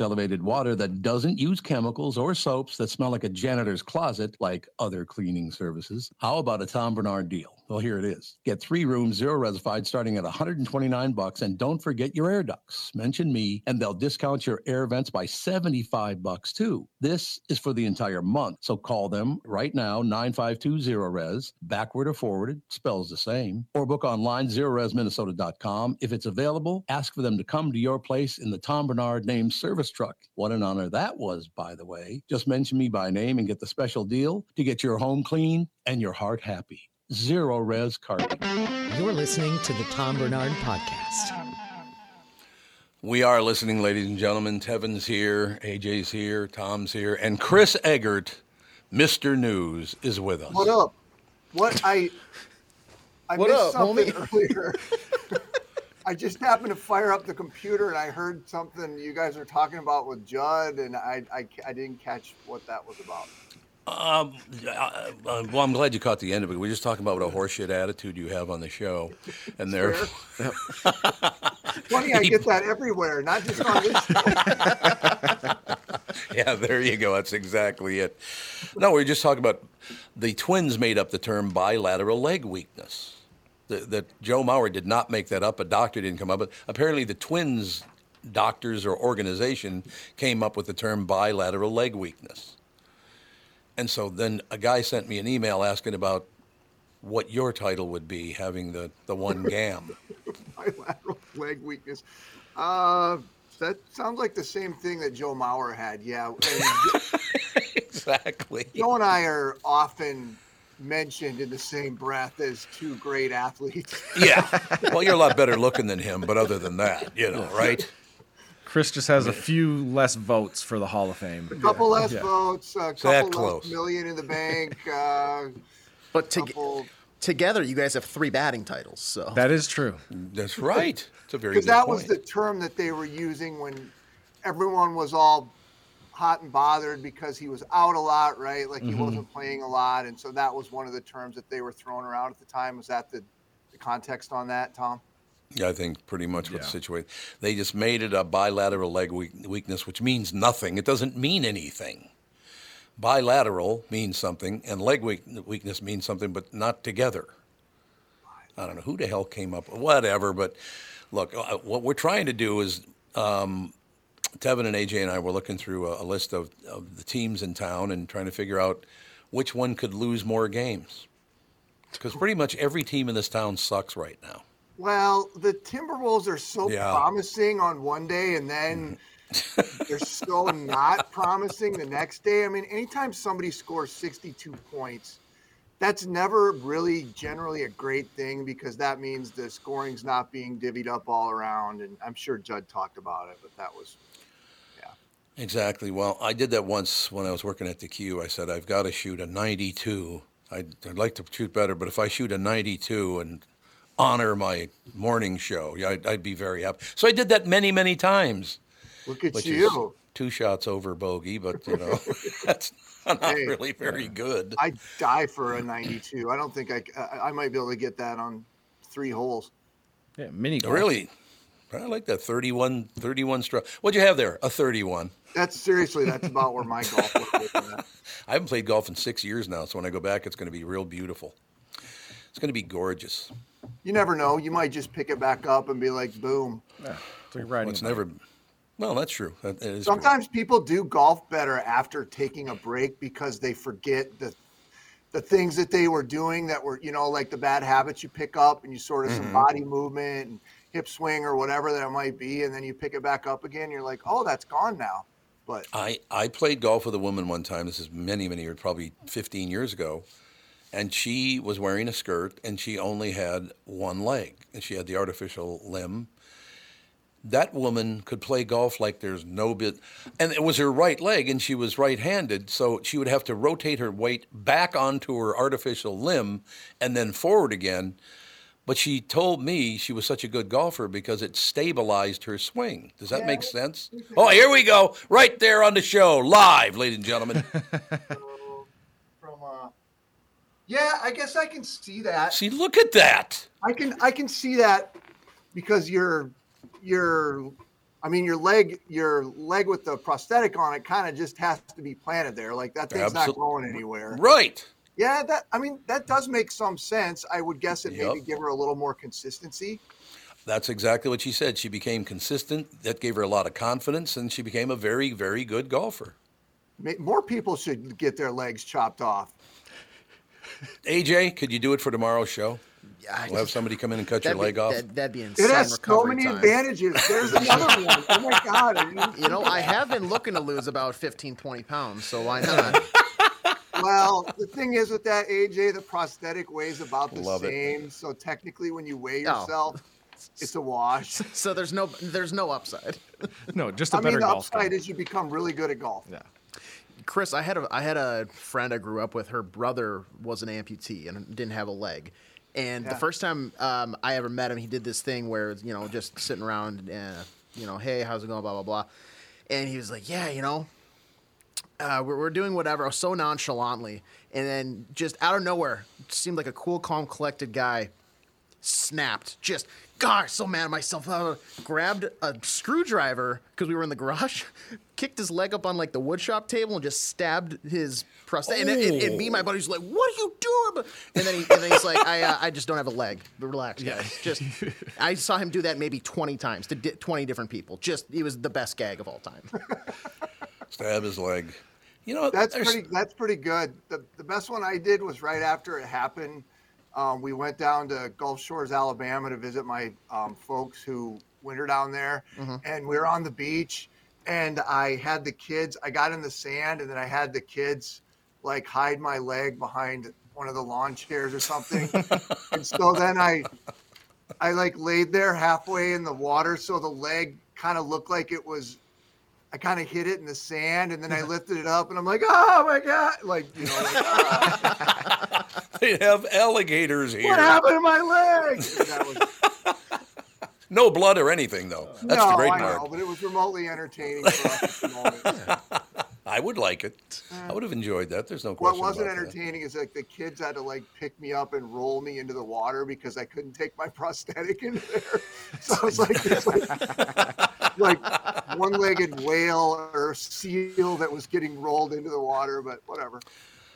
elevated water that doesn't use chemicals or soaps that smell like a janitor's closet like other cleaning services. How about a Tom Barnard deal? Well, here it is. Get three rooms, zero resified, starting at 129 bucks, and don't forget your air ducts. Mention me, and they'll discount your air vents by 75 bucks too. This is for the entire month, so call them right now, 9520 res, backward or forwarded, spells the same, or book online, zerorezminnesota.com. If it's available, ask for them to come to your place in the Tom Barnard named service truck. What an honor that was, by the way. Just mention me by name and get the special deal to get your home clean and your heart happy. Zerorez Carpet. You're listening to the Tom Barnard Podcast. We are listening, ladies and gentlemen. Tevin's here, AJ's here, Tom's here, and Chris Egert, Mr. News, is with us. What up? What I I What missed up, something homie? earlier. I just happened to fire up the computer and I heard something you guys were talking about with Judd, and I I, I didn't catch what that was about. Um, uh, uh, well, I'm glad you caught the end of it. We're just talking about what a horseshit attitude you have on the show, and there. Funny, I get that everywhere, not just on this show. yeah, there you go. That's exactly it. No, we are just talking about the twins made up the term bilateral leg weakness. That that Joe Mauer did not make that up. A doctor didn't come up with. Apparently, the twins doctors or organization came up with the term bilateral leg weakness. And so then a guy sent me an email asking about what your title would be, having the, the one gam. bilateral leg weakness. Uh, that sounds like the same thing that Joe Mauer had. Yeah. Exactly. Joe and I are often mentioned in the same breath as two great athletes. Yeah. Well, you're a lot better looking than him, but other than that, you know, right? Chris just has a few less votes for the Hall of Fame. A couple less Yeah. votes, a It's that couple less close. million in the bank. Uh, But to, couple, together, you guys have three batting titles. So That is true. That's right. It's a very because that point. was the term that they were using when everyone was all hot and bothered because he was out a lot, right? Like he Mm-hmm. wasn't playing a lot, and so that was one of the terms that they were throwing around at the time. Was that the, the context on that, Tom? Yeah, I think pretty much what the Yeah. situation. They just made it a bilateral leg weakness, which means nothing. It doesn't mean anything. Bilateral means something, and leg weakness means something, but not together. I don't know who the hell came up, whatever. But look, uh, what we're trying to do is, um, Tevin and AJ and I were looking through a, a list of, of the teams in town and trying to figure out which one could lose more games. Because pretty much every team in this town sucks right now. Well, the Timberwolves are so Yeah. promising on one day and then mm-hmm. they're so not promising the next day. I mean, anytime somebody scores 62 points, that's never really generally a great thing because that means the scoring's not being divvied up all around. And I'm sure Judd talked about it, but that was Yeah. Exactly. Well, I did that once when I was working at the Q. I said, I've got to shoot a 92. I'd, I'd like to shoot better, but if I shoot a 92 and honor my morning show, yeah, I'd, I'd be very happy. So I did that many, many times. Look at which you. Is two shots over bogey, but you know that's not Hey. really very good. I die for a 92. I don't think I, I I might be able to get that on three holes. Yeah, mini oh, golf. Really, I like that 31, 31 stroke. What'd you have there? A 31. That's seriously, that's about where my golf was. I haven't played golf in six years now, so when I go back, it's going to be real beautiful. It's going to be gorgeous. You never know. You might just pick it back up and be like, boom. It's like riding. It's never. Well, that's true. That, that is true. Sometimes people do golf better after taking a break because they forget the the things that they were doing that were, you know, like the bad habits you pick up and you sort of some Mhm. body movement and hip swing or whatever that might be, and then you pick it back up again. You're like, oh, that's gone now. But I, I played golf with a woman one time. This is many, many years, probably 15 years ago. And she was wearing a skirt and she only had one leg and she had the artificial limb. That woman could play golf like there's no bit. And it was her right leg and she was right handed. So she would have to rotate her weight back onto her artificial limb and then forward again. But she told me she was such a good golfer because it stabilized her swing. Does that make sense? Oh, here we go. Right there on the show, live, ladies and gentlemen. yeah, I guess I can see that. See, look at that. I can I can see that because your your I mean your leg your leg with the prosthetic on it kind of just has to be planted there. Like that thing's not going anywhere. Right. Yeah, that I mean that does make some sense. I would guess it maybe give her a little more consistency. That's exactly what she said. She became consistent. That gave her a lot of confidence, and she became a very, very good golfer. More people should get their legs chopped off. AJ, could you do it for tomorrow's show? Yeah, We'll have somebody come in and cut your be- leg off. That, that'd be insane. It has so many time. advantages. There's another one. Oh my god! I You know, I have been looking to lose about 15, 20 pounds, so why not? well, the thing is with that AJ, the prosthetic weighs about the Love it. same. So technically, when you weigh Oh. yourself, it's a wash. so there's no there's no upside. No, just a I better mean, the golf upside game. is you become really good at golf. Yeah. Chris, I had a I had a friend I grew up with. Her brother was an amputee and didn't have a leg. And the first time um, I ever met him, he did this thing where you know just sitting around, and you know, hey, how's it going, blah blah blah. And he was like, yeah, you know, uh, we're, we're doing whatever, so nonchalantly, and then just out of nowhere, seemed like a cool, calm, collected guy. Snapped, just God, so mad at myself. Uh, grabbed a screwdriver because we were in the garage, kicked his leg up on like the woodshop table and just stabbed his prostate. And, and, and me and my buddies were like, "What are you doing?" And then he, and then he's like, "I, uh, I just don't have a leg. Relax, guys. Just." I saw him do that maybe twenty times to di- twenty different people. Just, he was the best gag of all time. Stab his leg. You know, That's there's- pretty. That's pretty good. The the best one I did was right after it happened. Um, we went down to Gulf Shores, Alabama, to visit my um, folks who winter down there, and we were on the beach. And I had the kids. I got in the sand, and then I had the kids like hide my leg behind one of the lawn chairs or something. and so then I, I like laid there halfway in the water, so the leg kind of looked like it was I kind of hit it in the sand and then I lifted it up and I'm like, oh my God. Like, you know, like, "Ah, they have alligators here. what happened to my leg? That was, No blood or anything, though. That's no, the great I part. know, but it was remotely entertaining I would like it. I would have enjoyed that. There's no question. What wasn't entertaining is like the kids had to like pick me up and roll me into the water because I couldn't take my prosthetic in there. So I was like this like, like one-legged whale or seal that was getting rolled into the water, but whatever.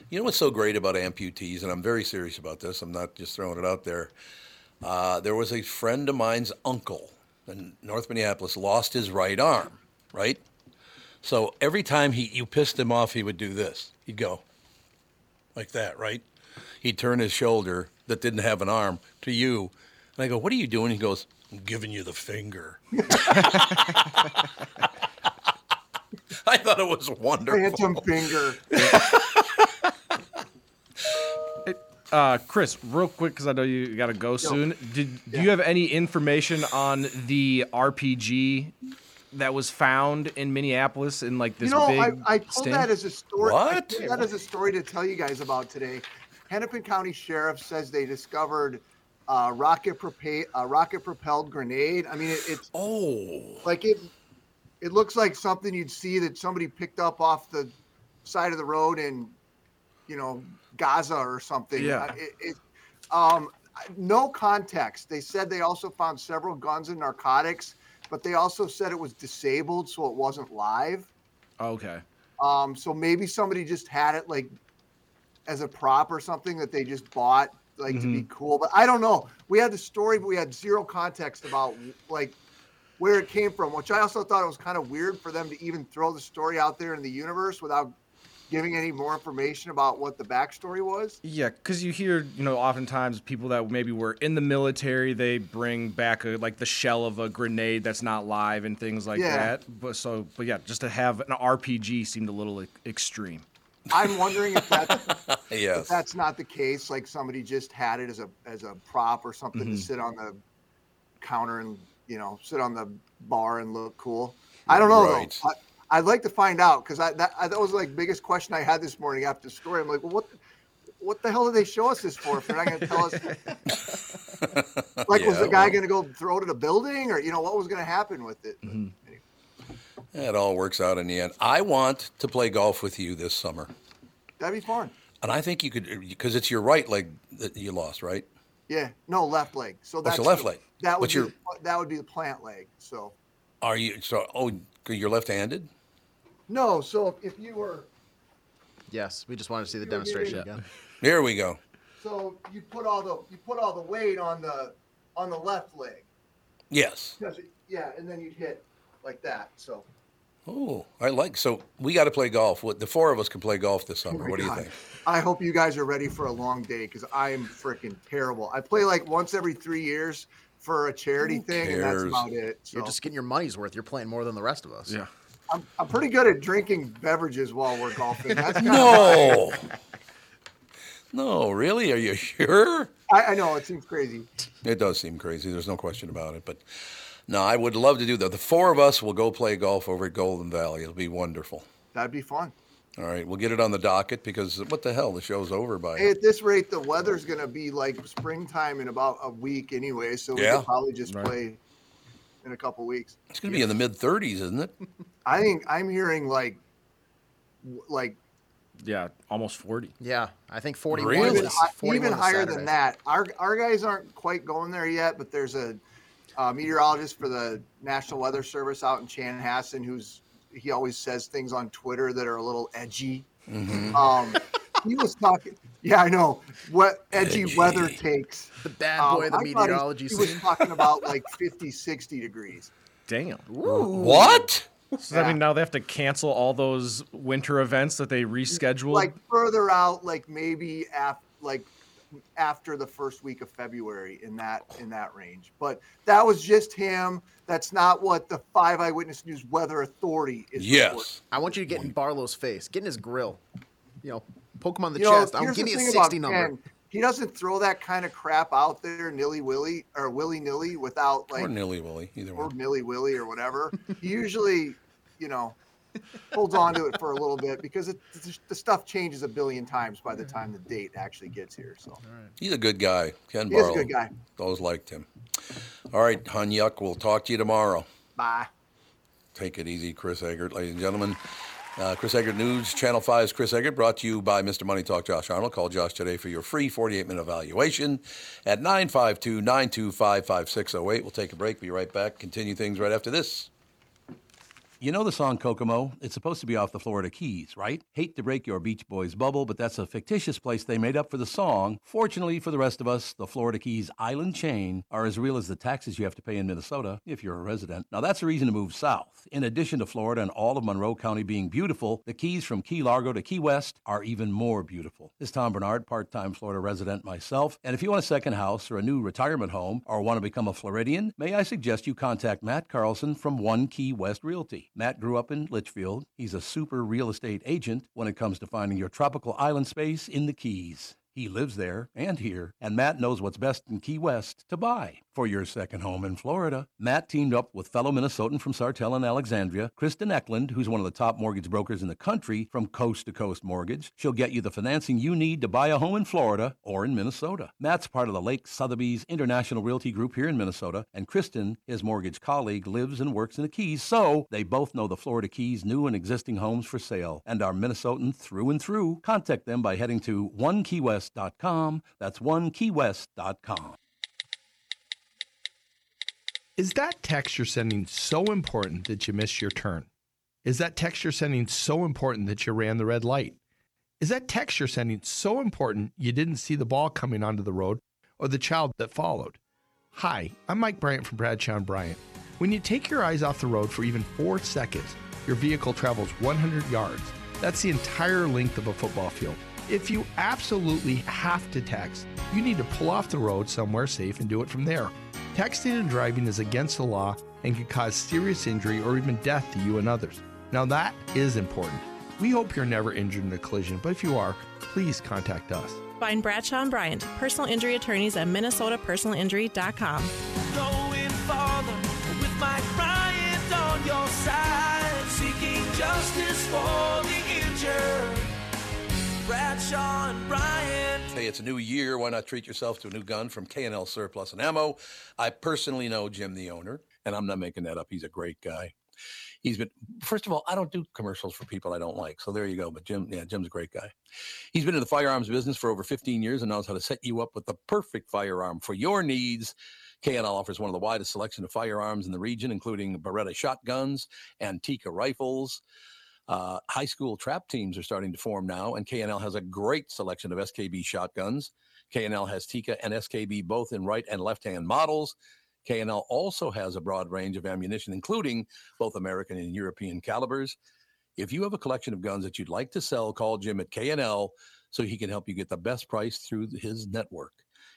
You know what's so great about amputees, and I'm very serious about this. I'm not just throwing it out there. Uh, there was a friend of mine's uncle in North Minneapolis lost his right arm, right? So every time he you pissed him off, he would do this. He'd go like that, right? He'd turn his shoulder that didn't have an arm to you, and I go, "What are you doing?" He goes, "I'm giving you the finger." I thought it was wonderful. Phantom finger. Uh, Chris, real quick, because I know you got to go soon. Did do you have any information on the RPG that was found in Minneapolis in like this you know, big? I, I told sting? that as a story. I What? told that as a story to tell you guys about today. Hennepin County Sheriff says they discovered uh, rocket propa- a rocket propelled grenade. I mean, it, it's oh, like it. It looks like something you'd see that somebody picked up off the side of the road in, you know, Gaza or something. Yeah. Uh, It, it, um, no context. They said they also found several guns and narcotics, but they also said it was disabled, so it wasn't live. Okay. Um, so maybe somebody just had it like as a prop or something that they just bought like to be cool. But I don't know. We had the story, but we had zero context about like where it came from, which I also thought it was kind of weird for them to even throw the story out there in the universe without giving any more information about what the backstory was. Yeah, because you hear, you know, oftentimes people that maybe were in the military, they bring back a, like the shell of a grenade that's not live and things like Yeah. that. But so, but yeah, just to have an RPG seemed a little e- extreme. I'm wondering if that's yes. if that's not the case. Like somebody just had it as a as a prop or something Mm-hmm. to sit on the counter and you know sit on the bar and look cool. I don't know Right. though. I'd like to find out because I that, I, that was like biggest question I had this morning after the story. I'm like, well, what what the hell did they show us this for? If they're not going to tell us, like, was the guy well. going to go throw it at a building, or you know, what was going to happen with it? Mm-hmm. It all works out in the end. I want to play golf with you this summer, That'd be fun. and I think you could because it's your right leg that you lost, right? Yeah, no left leg. So that's your left the- leg? That would What's be your- the, that would be the plant leg. So Are you so? Oh, you're left-handed. No, so if you were Yes, we just wanted to see the demonstration again. There we go. So you put all the you put all the weight on the on the left leg. Yes. it- yeah, and then you'd hit like that. So Oh, I like. So we got to play golf. What the four of us can play golf this oh summer. What do you think? I hope you guys are ready for a long day because I am freaking terrible. I play like once every three years for a charity thing, and that's about it. So You're just getting your money's worth. You're playing more than the rest of us. Yeah. I'm, I'm pretty good at drinking beverages while we're golfing. That's kinda No. no, really? Are you sure? I, I know it seems crazy. It does seem crazy. There's no question about it. But no, I would love to do that. The four of us will go play golf over at Golden Valley. It'll be wonderful. That'd be fun. All right, we'll get it on the docket because what the hell? The show's over by. Hey, at this rate, the weather's gonna be like springtime in about a week anyway. So we Yeah. could probably just Right. play in a couple weeks. It's going to be in the mid 30s, isn't it? I think I'm hearing like, like Yeah, almost 40. Yeah, I think 41 Really? even, 41 even higher Saturday. than that. Our our guys aren't quite going there yet, but there's a uh, meteorologist for the National Weather Service out in Chanhassen who's he always says things on Twitter that are a little edgy. Mm-hmm. Um, he was talking. Yeah, I know what edgy, Edgy. weather takes. The bad Um, boy of the I thought he- meteorology He was talking about like 50, 60 degrees. Damn. What? So does that mean now they have to cancel all those winter events that they rescheduled? Like further out, like maybe af- like after the first week of February in that in that range. But that was just him. That's not what the Five Eyewitness News Weather Authority is. reporting. I want you to get in Barlow's face, get in his grill. You know, poke him on the You know, chest. I'll here's give the me a 60 number. Ken. He doesn't throw that kind of crap out there nilly willy or willy nilly without like or Nilly Willy, either or one. Millie Willy or whatever. he usually, you know, holds on to it for a little bit because it, the stuff changes a billion times by the time the date actually gets here. So He's a good guy. Ken he is a good guy. Always liked him. All right, Hunyuk, we'll talk to you tomorrow. Bye. Take it easy, Chris Egert, ladies and gentlemen. Uh, Chris Egert News, Channel 5's Chris Egert, brought to you by Mr. Money Talk Josh Arnold. Call Josh today for your free 48 minute evaluation at 952 925 5608. We'll take a break, be right back, continue things right after this. You know the song Kokomo? It's supposed to be off the Florida Keys, right? Hate to break your Beach Boys bubble, but that's a fictitious place they made up for the song. Fortunately for the rest of us, the Florida Keys island chain are as real as the taxes you have to pay in Minnesota if you're a resident. Now that's a reason to move south. In addition to Florida and all of Monroe County being beautiful, the Keys from Key Largo to Key West are even more beautiful. This is Tom Barnard, part-time Florida resident myself, and if you want a second house or a new retirement home or want to become a Floridian, may I suggest you contact Matt Carlson from One Key West Realty. Matt grew up in Litchfield. He's a super real estate agent when it comes to finding your tropical island space in the Keys. He lives there and here, and Matt knows what's best in Key West to buy for your second home in Florida. Matt teamed up with fellow Minnesotan from Sartell and Alexandria, Kristen Eklund, who's one of the top mortgage brokers in the country from Coast to Coast Mortgage. She'll get you the financing you need to buy a home in Florida or in Minnesota. Matt's part of the Lake Sotheby's International Realty Group here in Minnesota, and Kristen, his mortgage colleague, lives and works in the Keys, so they both know the Florida Keys new and existing homes for sale and are Minnesotan through and through. Contact them by heading to onekeywest.com. That's onekeywest.com. Is that text you're sending so important that you missed your turn? Is that text you're sending so important that you ran the red light? Is that text you're sending so important you didn't see the ball coming onto the road or the child that followed? Hi, I'm Mike Bryant from Bradshaw and Bryant. When you take your eyes off the road for even four seconds, your vehicle travels 100 yards. That's the entire length of a football field. If you absolutely have to text, you need to pull off the road somewhere safe and do it from there. Texting and driving is against the law and can cause serious injury or even death to you and others. Now, that is important. We hope you're never injured in a collision, but if you are, please contact us. Find Bradshaw and Bryant, personal injury attorneys at minnesotapersonalinjury.com. Going farther with Mike Bryant on your side, seeking justice for It's a new year. Why not treat yourself to a new gun from K&L Surplus and Ammo? I personally know Jim, the owner, and I'm not making that up. He's a great guy. He's been, first of all, I don't do commercials for people I don't like. So there you go. But Jim, yeah, Jim's a great guy. He's been in the firearms business for over 15 years and knows how to set you up with the perfect firearm for your needs. K&L offers one of the widest selection of firearms in the region, including Beretta shotguns, Antica rifles. Uh, high school trap teams are starting to form now, and K&L has a great selection of SKB shotguns. K&L has Tikka and SKB both in right and left-hand models. K&L also has a broad range of ammunition, including both American and European calibers. If you have a collection of guns that you'd like to sell, call Jim at K&L so he can help you get the best price through his network.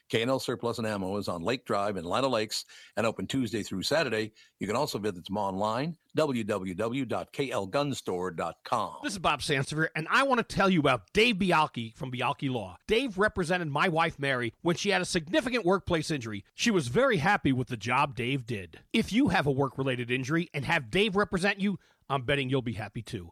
K&L Surplus and Ammo is on Lake Drive in Lino Lakes and open Tuesday through Saturday. You can also visit them online, www.klgunstore.com. This is Bob Sansevere, and I want to tell you about Dave Bialke from Bialke Law. Dave represented my wife Mary when she had a significant workplace injury. She was very happy with the job Dave did. If you have a work related injury and have Dave represent you, I'm betting you'll be happy too.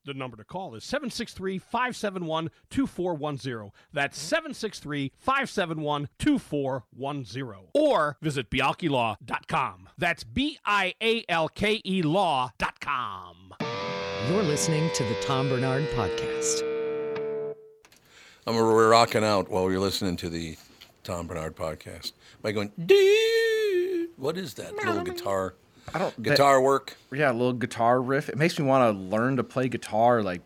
The number to call is 763 571 2410. That's 763 571 2410. Or visit bialkelaw.com. That's B I A L K E law.com. You're listening to the Tom Barnard Podcast. I'm we're rocking out while you're listening to the Tom Barnard podcast. By going, dude, what is that little guitar? I don't guitar that- work. Yeah, a little guitar riff. It makes me want to learn to play guitar, like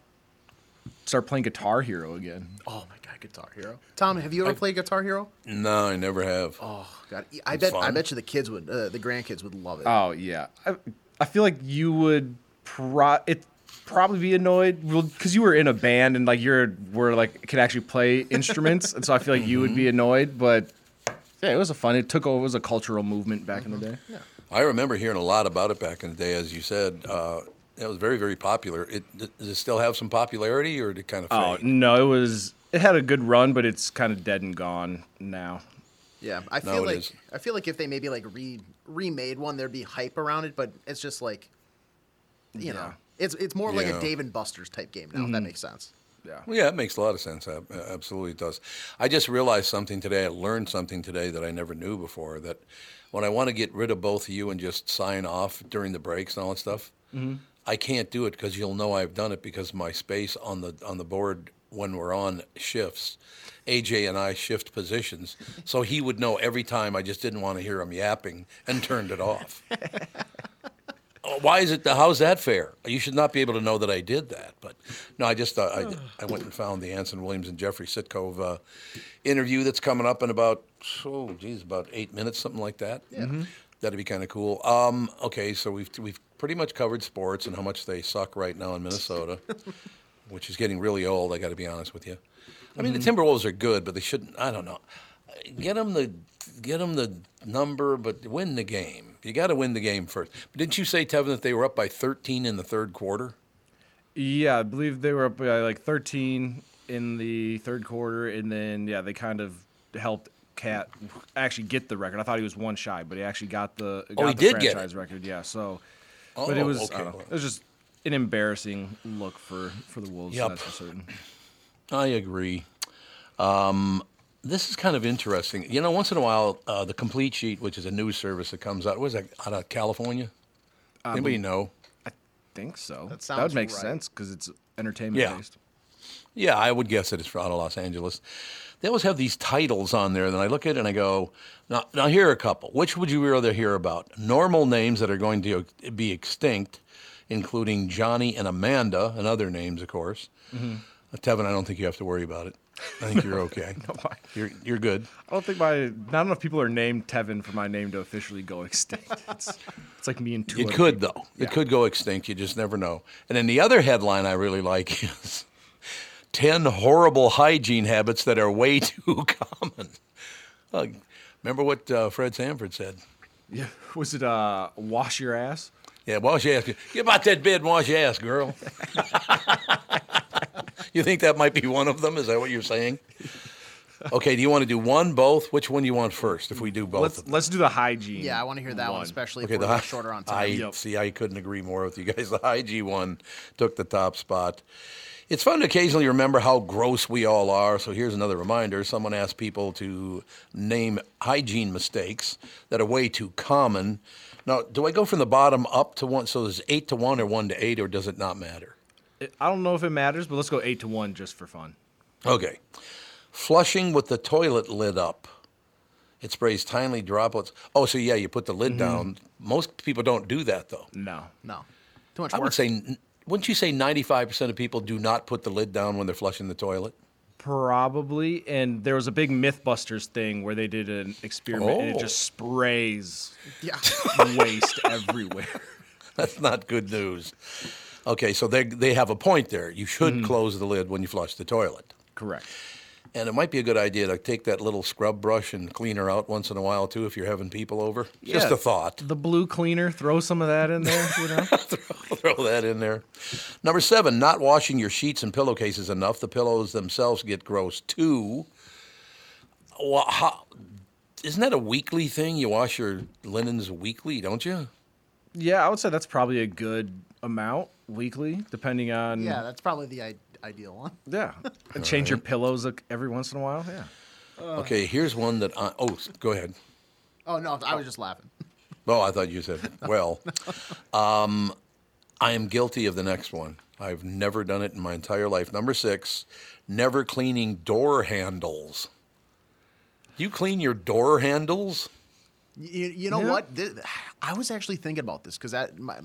start playing Guitar Hero again. Oh my god, Guitar Hero. Tom, have you ever I- played Guitar Hero? No, I never have. Oh god, I It's bet I bet you the kids would, uh, the grandkids would love it. Oh yeah, I, I feel like you would pro it probably be annoyed because you were in a band and like you're were like could actually play instruments, and so I feel like you would be annoyed. But yeah, it was a fun. It took over. It was a cultural movement back in the day. Yeah. I remember hearing a lot about it back in the day, as you said. Uh, it was very, very popular. It does it still have some popularity, or did it kind of Oh fade? no, it was. It had a good run, but it's kind of dead and gone now. Yeah, I feel it like is. I feel like if they maybe like re remade one, there'd be hype around it. But it's just like you know, it's it's more like a Dave and Buster's type game now. If that makes sense. Yeah. Well, yeah, it makes a lot of sense. Absolutely, it does. I just realized something today. I learned something today that I never knew before. That when I want to get rid of both of you and just sign off during the breaks and all that stuff, Mhm. I can't do it because you'll know I've done it because my space on the on the board when we're on shifts, AJ and I shift positions, so he would know every time I just didn't want to hear him yapping and turned it off. Oh, Why is it? How's that fair? You should not be able to know that I did that. But no, I just uh, I, I went and found the Anson Williams and Jeffrey Sitcov uh, interview that's coming up in about oh geez about eight minutes something like that. Yeah. That'd be kind of cool. Um, okay, so we've we've pretty much covered sports and how much they suck right now in Minnesota, which is getting really old. I got to be honest with you. I mean, Mm-hmm. the Timberwolves are good, but they shouldn't. I don't know. Get them the get them the number, but win the game. You got to win the game first. But didn't you say, Tevin, that they were up by 13 in the third quarter? Yeah, I believe they were up by like 13 in the third quarter, and then yeah, they kind of helped KAT actually get the record. I thought he was one shy, but he actually got the got Oh, he the did get it. franchise record. Yeah, so but it Oh, was okay. know, it was just an embarrassing look for for the Wolves. Yep. That's for certain. I agree. Um, this is kind of interesting. You know, once in a while, uh, the Complete Sheet, which is a news service that comes out, was that out of California? Um, Anybody know? I think so. That That, would make right. sense because it's entertainment Yeah. based. Yeah, I would guess that it's out of Los Angeles. They always have these titles on there, and I look at it and I go, now, now here are a couple. Which would you rather hear about? Normal names that are going to be extinct, including Johnny and Amanda, and other names, of course. Mhm. Uh, Tevin, I don't think you have to worry about it. I think you're okay. You're you're good. I don't think my not enough people are named Tevin for my name to officially go extinct. It's, it's like me and two. It could people. though. Yeah. It could go extinct. You just never know. And then the other headline I really like is 10 horrible hygiene habits that are way too common. Uh, remember what uh, Fred Sanford said? Yeah. Was it uh, wash your ass? Yeah, wash your ass. Get about that bed and wash your ass, girl. You think that might be one of them? Is that what you're saying? Okay, do you want to do one, both? Which one do you want first if we do both? Let's let's do the hygiene. Yeah, I want to hear that one, especially Okay, if the we're hy- shorter on time. I time. see. I couldn't agree more with you guys. The hygiene one took the top spot. It's fun to occasionally remember how gross we all are. So here's another reminder: someone asked people to name hygiene mistakes that are way too common. Now, do I go from the bottom up to one? So there's eight to one or one to eight, or does it not matter? It- I don't know if it matters, but let's go eight to one just for fun. Okay. Flushing with the toilet lid up. It sprays tiny droplets. Oh, so yeah, you put the lid Mhm. down. Most people don't do that though. No. No. Too much I work. would say, wouldn't you say 95% of people do not put the lid down when they're flushing the toilet? Probably. And there was a big MythBusters thing where they did an experiment and it Oh. just sprays yeah. waste everywhere. That's not good news. Okay, so they they have a point there. You should Mm-hmm. close the lid when you flush the toilet. Correct. And it might be a good idea to take that little scrub brush and clean her out once in a while too if you're having people over. Just a thought. The blue cleaner, throw some of that in there, you know? Throw that in there. Number seven, not washing your sheets and pillowcases enough. The pillows themselves get gross too. Well, how, isn't that a weekly thing? You wash your linens weekly, don't you? yeah, I would say that's probably a good amount weekly, depending on. Yeah, that's probably the I- ideal one. Yeah. And change your pillows like, every once in a while. Yeah. Okay, here's one that I. Oh, s- go ahead. Oh no, I was just laughing. Oh, I thought you said, well, um, I am guilty of the next one. I've never done it in my entire life. Number six, never cleaning door handles. You clean your door handles? You, you know Yeah. what? This, I was actually thinking about this because that my,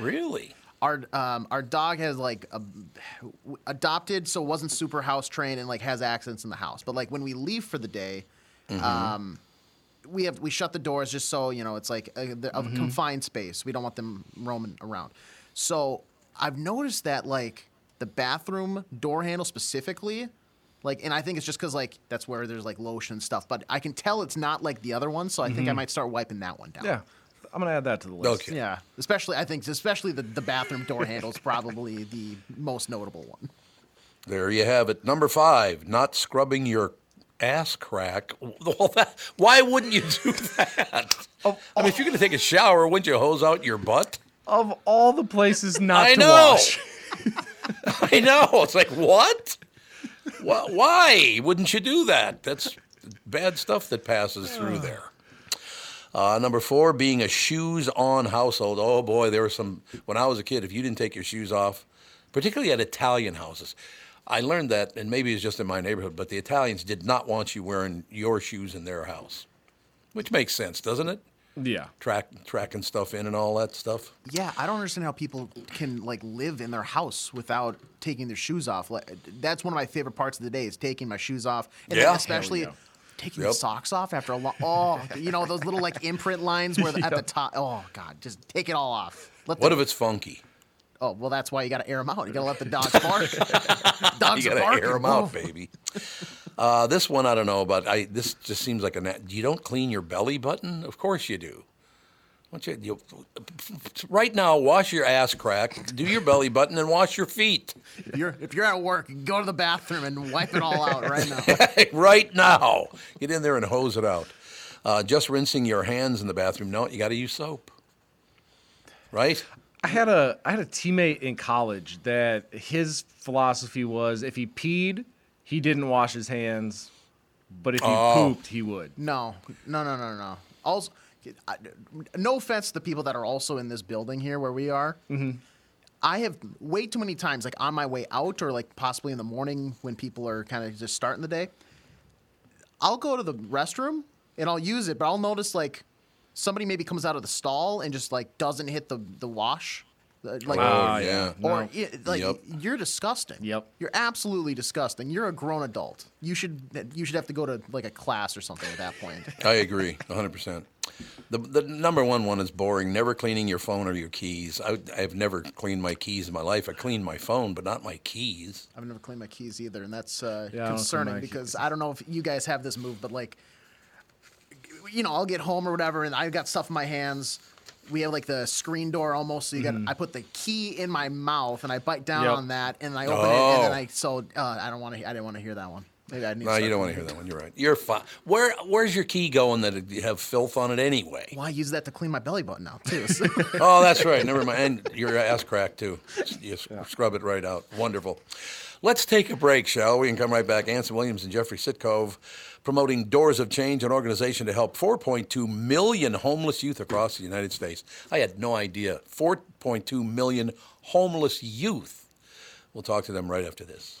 really our um, our dog has like a, adopted, so wasn't super house trained and like has accidents in the house. But like when we leave for the day, Mhm. um, we have we shut the doors just so you know it's like a, a Mhm. confined space. We don't want them roaming around. So I've noticed that like the bathroom door handle specifically. Like, and I think it's just because like that's where there's like lotion and stuff, but I can tell it's not like the other one, so I think I Mhm. might start wiping that one down. Yeah. I'm going to add that to the list. Yeah, especially I think especially the, the bathroom door handle is probably the most notable one. There you have it. Number five, not scrubbing your ass crack. Well, that, why wouldn't you do that? I mean, if you're going to take a shower, wouldn't you hose out your butt? Of all the places not I to know. wash. I know. It's like what? Wh- Why wouldn't you do that? That's bad stuff that passes through there. Uh, number four, being a shoes-on household. Oh boy, there were some. When I was a kid, if you didn't take your shoes off, particularly at Italian houses, I learned that, and maybe it's just in my neighborhood, but the Italians did not want you wearing your shoes in their house, which makes sense, doesn't it? Yeah. Track tracking stuff in and all that stuff. Yeah, I don't understand how people can like live in their house without taking their shoes off. Like that's one of my favorite parts of the day is taking my shoes off, and Yeah. especially yeah. Taking Yep. the socks off after a long. Oh, you know those little like imprint lines where the, at the top. Oh God, just take it all off. Let What the- if it's funky? Oh well, that's why you got to air them out. You got to let the dogs bark. dogs you gotta air them out, baby. Uh, this one I don't know, but I this just seems like a. na- You don't clean your belly button? Of course you do. Why don't you, you, right now, wash your ass crack, do your belly button, and wash your feet. If you're if you're at work, go to the bathroom and wipe it all out right now. right now, get in there and hose it out. Uh, just rinsing your hands in the bathroom. No, you got to use soap. Right? I had a I had a teammate in college that his philosophy was if he peed, he didn't wash his hands, but if he Oh. pooped, he would. No, no, no, no, no. Also, I, no offense to the people that are also in this building here where we are. Mhm. I have way too many times, like on my way out or like possibly in the morning when people are kind of just starting the day. I'll go to the restroom and I'll use it, but I'll notice like somebody maybe comes out of the stall and just like doesn't hit the the wash. Like, Oh, yeah. Or No. yeah, like Yep. you're disgusting. Yep. You're absolutely disgusting. You're a grown adult. You should you should have to go to like a class or something at that point. I agree, 100%. The, the number one one is boring. Never cleaning your phone or your keys. I, I've never cleaned my keys in my life. I cleaned my phone, but not my keys. I've never cleaned my keys either, and that's uh, Yeah, I don't clean concerning my because I don't know if you guys have this move, but like, you know, I'll get home or whatever, and I've got stuff in my hands. We have like the screen door almost, so you got. I put the key in my mouth and I bite down Yep. on that, and I open it, and then Oh. I so uh, I don't want to. I didn't want to hear that one. Maybe I need. No, to you don't want to hear that one. You're right. You're fine. Where Where's your key going that you have filth on it anyway? Well, I use that to clean my belly button out too. oh, that's right. Never mind. And your ass crack too. You s- scrub it right out. Wonderful. Let's take a break, shall we? And come right back. Anson Williams and Jeffrey Sitcov promoting Doors of Change, an organization to help 4.2 million homeless youth across the United States. I had no idea. 4.2 million homeless youth. We'll talk to them right after this.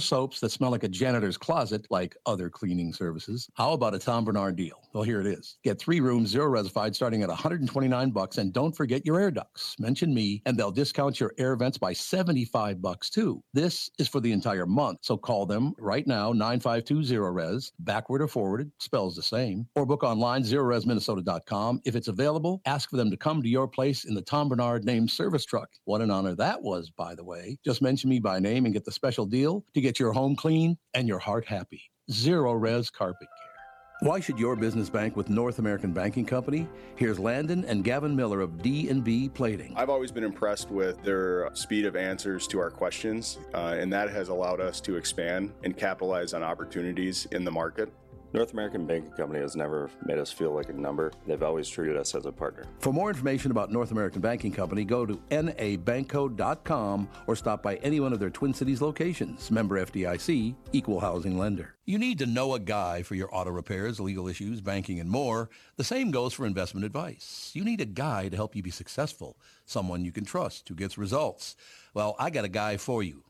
soaps that smell like a janitor's closet like other cleaning services. How about a Tom Barnard deal? Well, here it is. Get three rooms, zero resified, starting at 129 bucks, and don't forget your air ducts. Mention me, and they'll discount your air vents by 75 bucks too. This is for the entire month, so call them right now, 9520 res, backward or forward, spells the same, or book online, zerorezminnesota.com. If it's available, ask for them to come to your place in the Tom Barnard named service truck. What an honor that was, by the way. Just mention me by name and get the special deal to get your home clean and your heart happy. Zerorez Carpet Care. Why should your business bank with North American Banking Company? Here's Landon and Gavin Miller of D&B Plating. I've always been impressed with their speed of answers to our questions, uh, and that has allowed us to expand and capitalize on opportunities in the market. North American Banking Company has never made us feel like a number. They've always treated us as a partner. For more information about North American Banking Company, go to nabankco.com or stop by any one of their Twin Cities locations. Member FDIC, equal housing lender. You need to know a guy for your auto repairs, legal issues, banking, and more. The same goes for investment advice. You need a guy to help you be successful, someone you can trust who gets results. Well, I got a guy for you.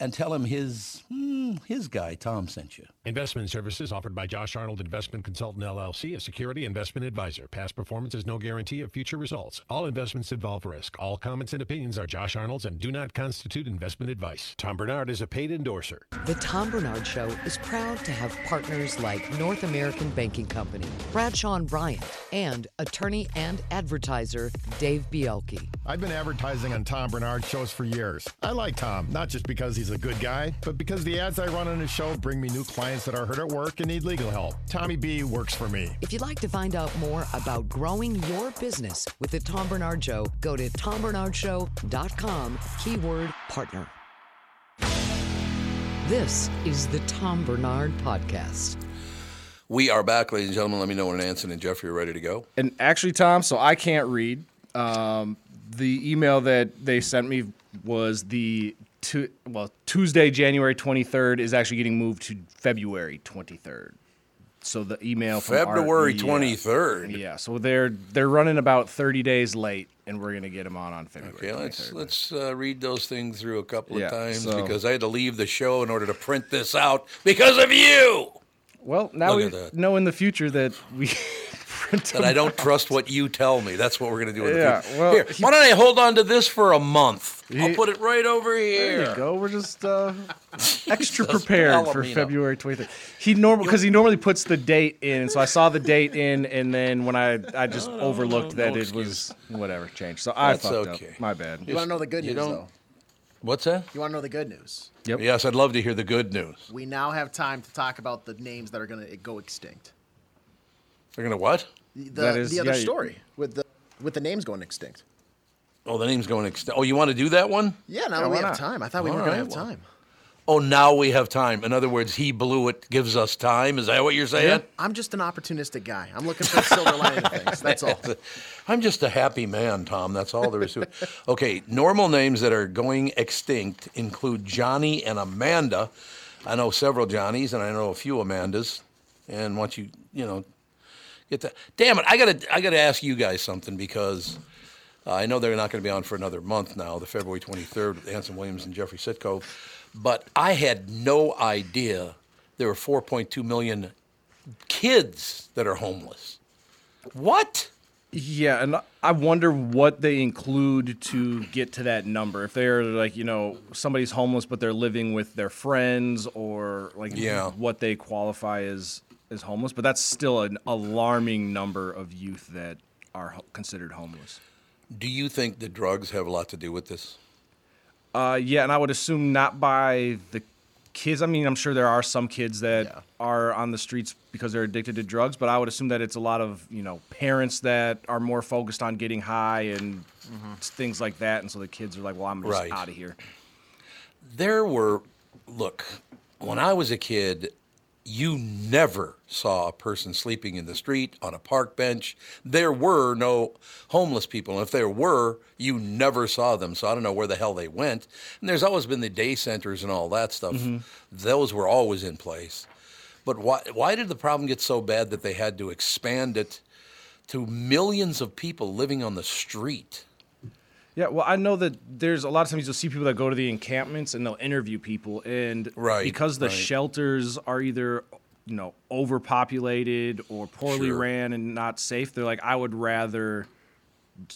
And tell him his, hmm, his guy, Tom, sent you. Investment services offered by Josh Arnold Investment Consultant LLC, a security investment advisor. Past performance is no guarantee of future results. All investments involve risk. All comments and opinions are Josh Arnold's and do not constitute investment advice. Tom Barnard is a paid endorser. The Tom Barnard Show is proud to have partners like North American Banking Company, Bradshaw and Bryant, and attorney and advertiser Dave Bialke. I've been advertising on Tom Barnard shows for years. I like Tom, not just because he's a good guy, but because the ads I run on his show bring me new clients that are hurt at work and need legal help. Tommy B works for me. If you'd like to find out more about growing your business with the Tom Barnard Show, go to tombarnardshow.com, keyword partner. This is the Tom Barnard Podcast. We are back, ladies and gentlemen. Let me know when Anson and Jeffrey are ready to go. And actually, Tom, so I can't read. Um, the email that they sent me was the tu- well Tuesday, January twenty third, is actually getting moved to February twenty third. So the email from February yeah. 23rd. Yeah, so they're they're running about thirty days late, and we're gonna get them on on February. Okay, let's let's uh, read those things through a couple of Yeah, times so- because I had to leave the show in order to print this out because of you. Well, now Look we know in the future that we print That I don't trust what you tell me. That's what we're going to do. In the Yeah, future. well, Here, he- why don't I hold on to this for a month? I'll put it right over here. There you go. We're just uh, extra prepared for me, you know. February 23rd. He normal because he normally puts the date in, so I saw the date in, and then when I I just overlooked no that it was whatever changed. So I That's fucked okay. up. My bad. You want to know the good You news, don't- though? What's that? You want to know the good news? Yep. Yes, I'd love to hear the good news. We now have time to talk about the names that are going to go extinct. They're going to what? The, That is- the other yeah, story with the with the names going extinct. Oh, the name's going extinct. Oh, you want to do that one? Yeah, now Yeah, we have not? time. I thought we All were going to right, have well. time. Oh, now we have time. In other words, he blew it, gives us time. Is that what you're saying? I'm just an opportunistic guy. I'm looking for the silver lining things. That's all. I'm just a happy man, Tom. That's all there is to it. Okay, normal names that are going extinct include Johnny and Amanda. I know several Johnnies and I know a few Amandas. And once you, you know, get that. Damn it! I gotta, I gotta ask you guys something because uh, I know they're not going to be on for another month now, the February 23rd with Anson Williams and Jeffrey Sitcov. But I had no idea there were 4.2 million kids that are homeless. What? Yeah, and I wonder what they include to get to that number. If they're like, you know, somebody's homeless but they're living with their friends or like Yeah. what they qualify as as homeless, but that's still an alarming number of youth that are ho- considered homeless. Do you think the drugs have a lot to do with this? Uh, yeah, and I would assume not by the kids. I mean, I'm sure there are some kids that are on the streets because they're addicted to drugs, but I would assume that it's a lot of you know parents that are more focused on getting high and things like that, and so the kids are like, "Well, I'm just Right. out of here." There were, look, when I was a kid, you never saw a person sleeping in the street on a park bench. There were no homeless people. And if there were, you never saw them. So I don't know where the hell they went. And there's always been the day centers and all that stuff. Mhm. Those were always in place. But why, why did the problem get so bad that they had to expand it to millions of people living on the street? Yeah, well, I know that there's a lot of times you'll see people that go to the encampments and they'll interview people, and Right, because the right. shelters are either you know overpopulated or poorly Sure. ran and not safe, they're like, I would rather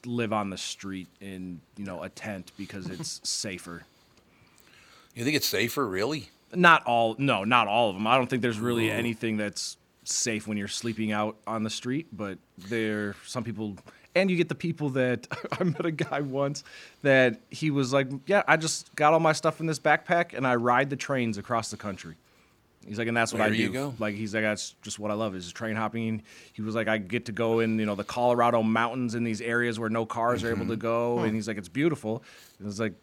live on the street in you know a tent because it's safer. You think it's safer, really? Not all, no, not all of them. I don't think there's really anything that's safe when you're sleeping out on the street, but there some people and you get the people that I met a guy once that he was like, "Yeah, I just got all my stuff in this backpack and I ride the trains across the country." He's like, and that's what I do. you go. Like he's like, that's just what I love is train hopping. He was like, I get to go in, you know, the Colorado mountains in these areas where no cars are able to go, Hmm. and he's like, it's beautiful. And it's like,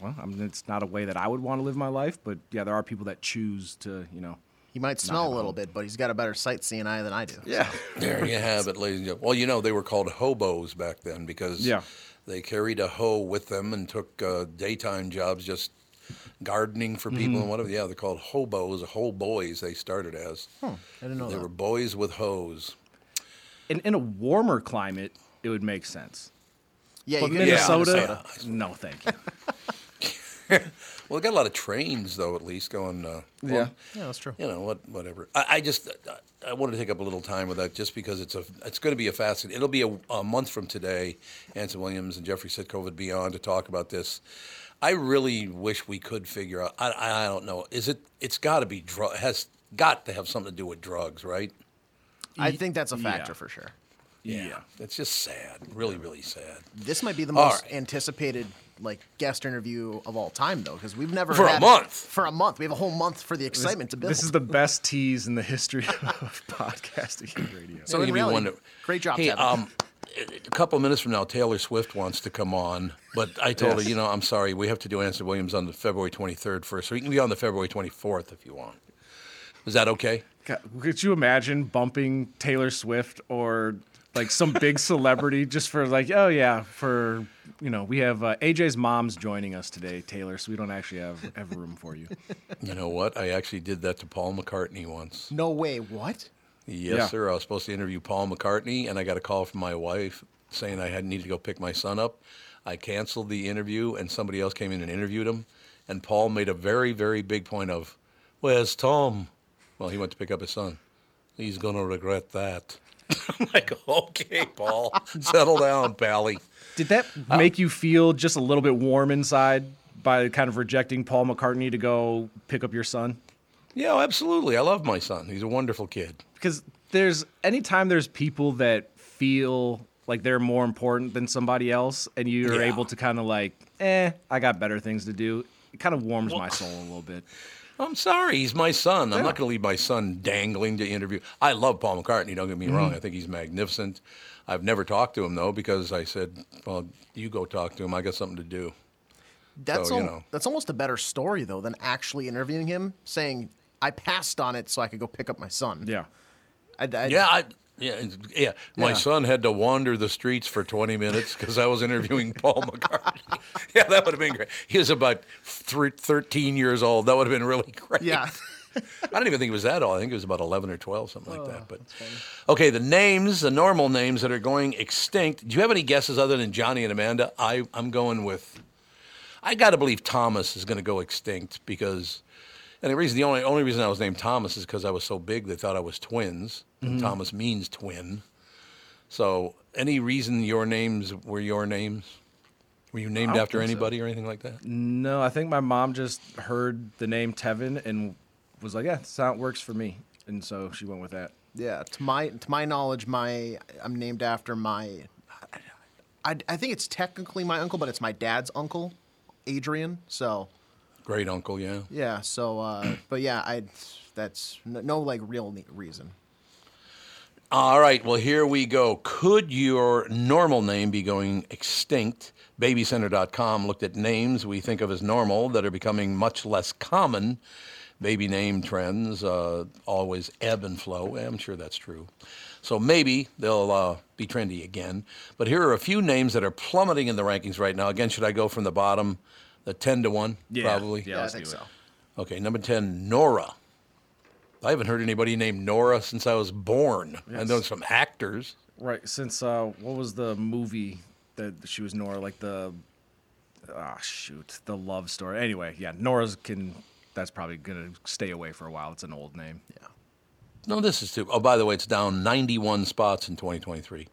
well, I mean, it's not a way that I would want to live my life, but yeah, there are people that choose to, you know. He might smell a little bit, but he's got a better sightseeing eye than I do. Yeah. There you have it, ladies and gentlemen. Well, you know, they were called hobos back then because Yeah. they carried a hoe with them and took uh, daytime jobs just gardening for people Mhm. and whatever. Yeah, they're called hobos, hoe boys, they started as. Hmm, I didn't know They that. were boys with hoes. In, in a warmer climate, it would make sense. Yeah, but you could- Minnesota, Yeah, no, thank you. Well, they got a lot of trains though, at least going. Uh, well, Yeah. Yeah, that's true. You know what? Whatever. I, I just I, I want to take up a little time with that, just because it's a it's going to be a fascinating. It'll be a, a month from today. Anson Williams and Jeffrey Sitcov would be on to talk about this. I really wish we could figure out. I, I, I don't know. Is it? It's got to be drug. Has got to have something to do with drugs, right? I think that's a Yeah. factor for sure. Yeah. It's just sad. Really, really sad. This might be the All most anticipated like guest interview of all time, though, because we've never had For a had- month. For a month, we have a whole month for the excitement to build. This is the best tease in the history of podcasting and radio. So in Maybe reality, wonder- great job, Hey, Tevin. um, a couple of minutes from now, Taylor Swift wants to come on, but I told Yes. her, you know, I'm sorry, we have to do Anson Williams on the February 23rd first, so he can be on the February 24th if you want. Is that okay? God, could you imagine bumping Taylor Swift or like some big celebrity just for like, oh yeah, for you know, we have uh, AJ's mom's joining us today, Taylor, so we don't actually have have room for you. You know what? I actually did that to Paul McCartney once. no way. What? Yes, Yeah. sir. I was supposed to interview Paul McCartney, and I got a call from my wife saying I had needed to go pick my son up. I canceled the interview, and somebody else came in and interviewed him. And Paul made a very, very big point of, "Where's Tom?" Well, he went to pick up his son. He's gonna regret that. I'm like, okay, Paul, settle down, pally. Did that make you feel just a little bit warm inside by kind of rejecting Paul McCartney to go pick up your son? Yeah, absolutely. I love my son. He's a wonderful kid. Because there's anytime there's people that feel like they're more important than somebody else, and you're Yeah. able to kind of like, eh, I got better things to do. It kind of warms my soul a little bit. I'm sorry, he's my son. I'm not going to leave my son dangling to interview. I love Paul McCartney. Don't get me wrong. Mhm. I think he's magnificent. I've never talked to him though because I said, "Well, you go talk to him. I got something to do." That's So, you know. that's almost a better story though than actually interviewing him, saying I passed on it so I could go pick up my son. Yeah. I, I, yeah, I, yeah, yeah. My Yeah. son had to wander the streets for 20 minutes because I was interviewing Paul McCartney. yeah, that would have been great. He was about thr 13 years old. That would have been really great. Yeah. I don't even think it was that old. I think it was about 11 or 12, something like Oh, that. But okay, the names, the normal names that are going extinct. Do you have any guesses other than Johnny and Amanda? I, I'm going with. I got to believe Thomas is going to go extinct because, and the reason, the only only reason I was named Thomas is because I was so big they thought I was twins. and Mhm. Thomas means twin. So, any reason your names were your names? Were you named after think so. anybody or anything like that? No, I think my mom just heard the name Tevin and was like, yeah, sound works for me. And so she went with that. Yeah, to my to my knowledge, my I'm named after my. I, I think it's technically my uncle, but it's my dad's uncle, Adrian. So Great uncle, yeah. yeah, so uh, but yeah, I that's no, no like real reason. All right, well, here we go. Could your normal name be going extinct? Babycenter.com looked at names we think of as normal that are becoming much less common. Baby name trends uh, always ebb and flow. I'm sure that's true. So maybe they'll uh, be trendy again. But here are a few names that are plummeting in the rankings right now. Again, should I go from the bottom, the 10 to 1? Yeah, Probably. yeah, Yeah, I let's think do it. so. Okay, number 10, Nora. I haven't heard anybody named Nora since I was born. I Yes. know some actors. Right. Since uh, what was the movie that she was Nora? Like the ah shoot, the love story. Anyway, yeah, Nora's can. That's probably gonna stay away for a while. It's an old name. Yeah. No, this is too. Oh, by the way, it's down 91 spots in 2023.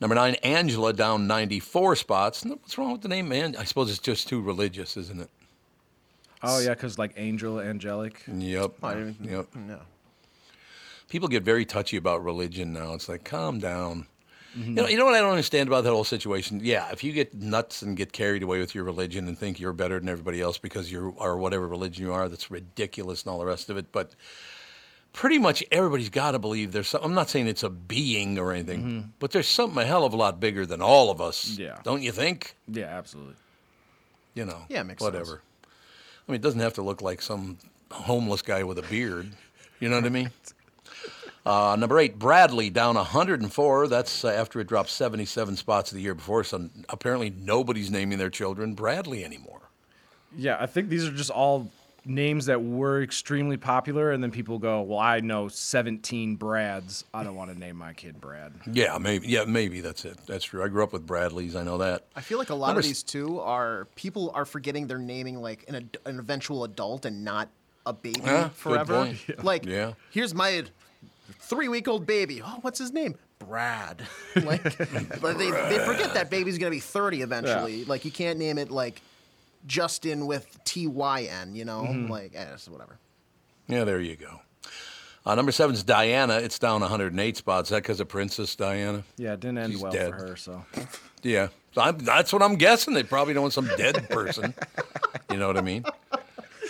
Number nine, Angela, down 94 spots. What's wrong with the name, man? I suppose it's just too religious, isn't it? Oh yeah, because like Angel, angelic. Yep. I didn't even- Yep. No. People get very touchy about religion now. It's like, calm down. Mm-hmm. You know, you know what I don't understand about that whole situation? Yeah, if you get nuts and get carried away with your religion and think you're better than everybody else because you are whatever religion you are, that's ridiculous and all the rest of it. But pretty much everybody's got to believe there's. Some, I'm not saying it's a being or anything, Mhm. but there's something a hell of a lot bigger than all of us. Yeah. Don't you think? Yeah, absolutely. You know. Yeah, it makes whatever. sense. I mean, it doesn't have to look like some homeless guy with a beard. You know what I mean? Uh, number eight, Bradley down 104. That's uh, after it dropped 77 spots the year before. So apparently nobody's naming their children Bradley anymore. Yeah, I think these are just all names that were extremely popular, and then people go, "Well, I know 17 Brads. I don't want to name my kid Brad." Yeah, maybe. Yeah, maybe that's it. That's true. I grew up with Bradleys. I know that. I feel like a lot Number of these too are people are forgetting they're naming like an, ad- an eventual adult and not a baby Yeah, good forever. point. Yeah. Like, Yeah. here's my three week old baby. Oh, what's his name? Brad. like, but they, they forget that baby's gonna be 30 eventually. Like, you can't name it like Justin with T Y N. You know, Mhm. like, eh, whatever. Yeah, there you go. Uh, number seven is Diana. It's down 108 spots. Is that because of Princess Diana? Yeah, it didn't end She's well dead. for her. So Yeah, So I'm, that's what I'm guessing. They probably don't want some dead person. you know what I mean?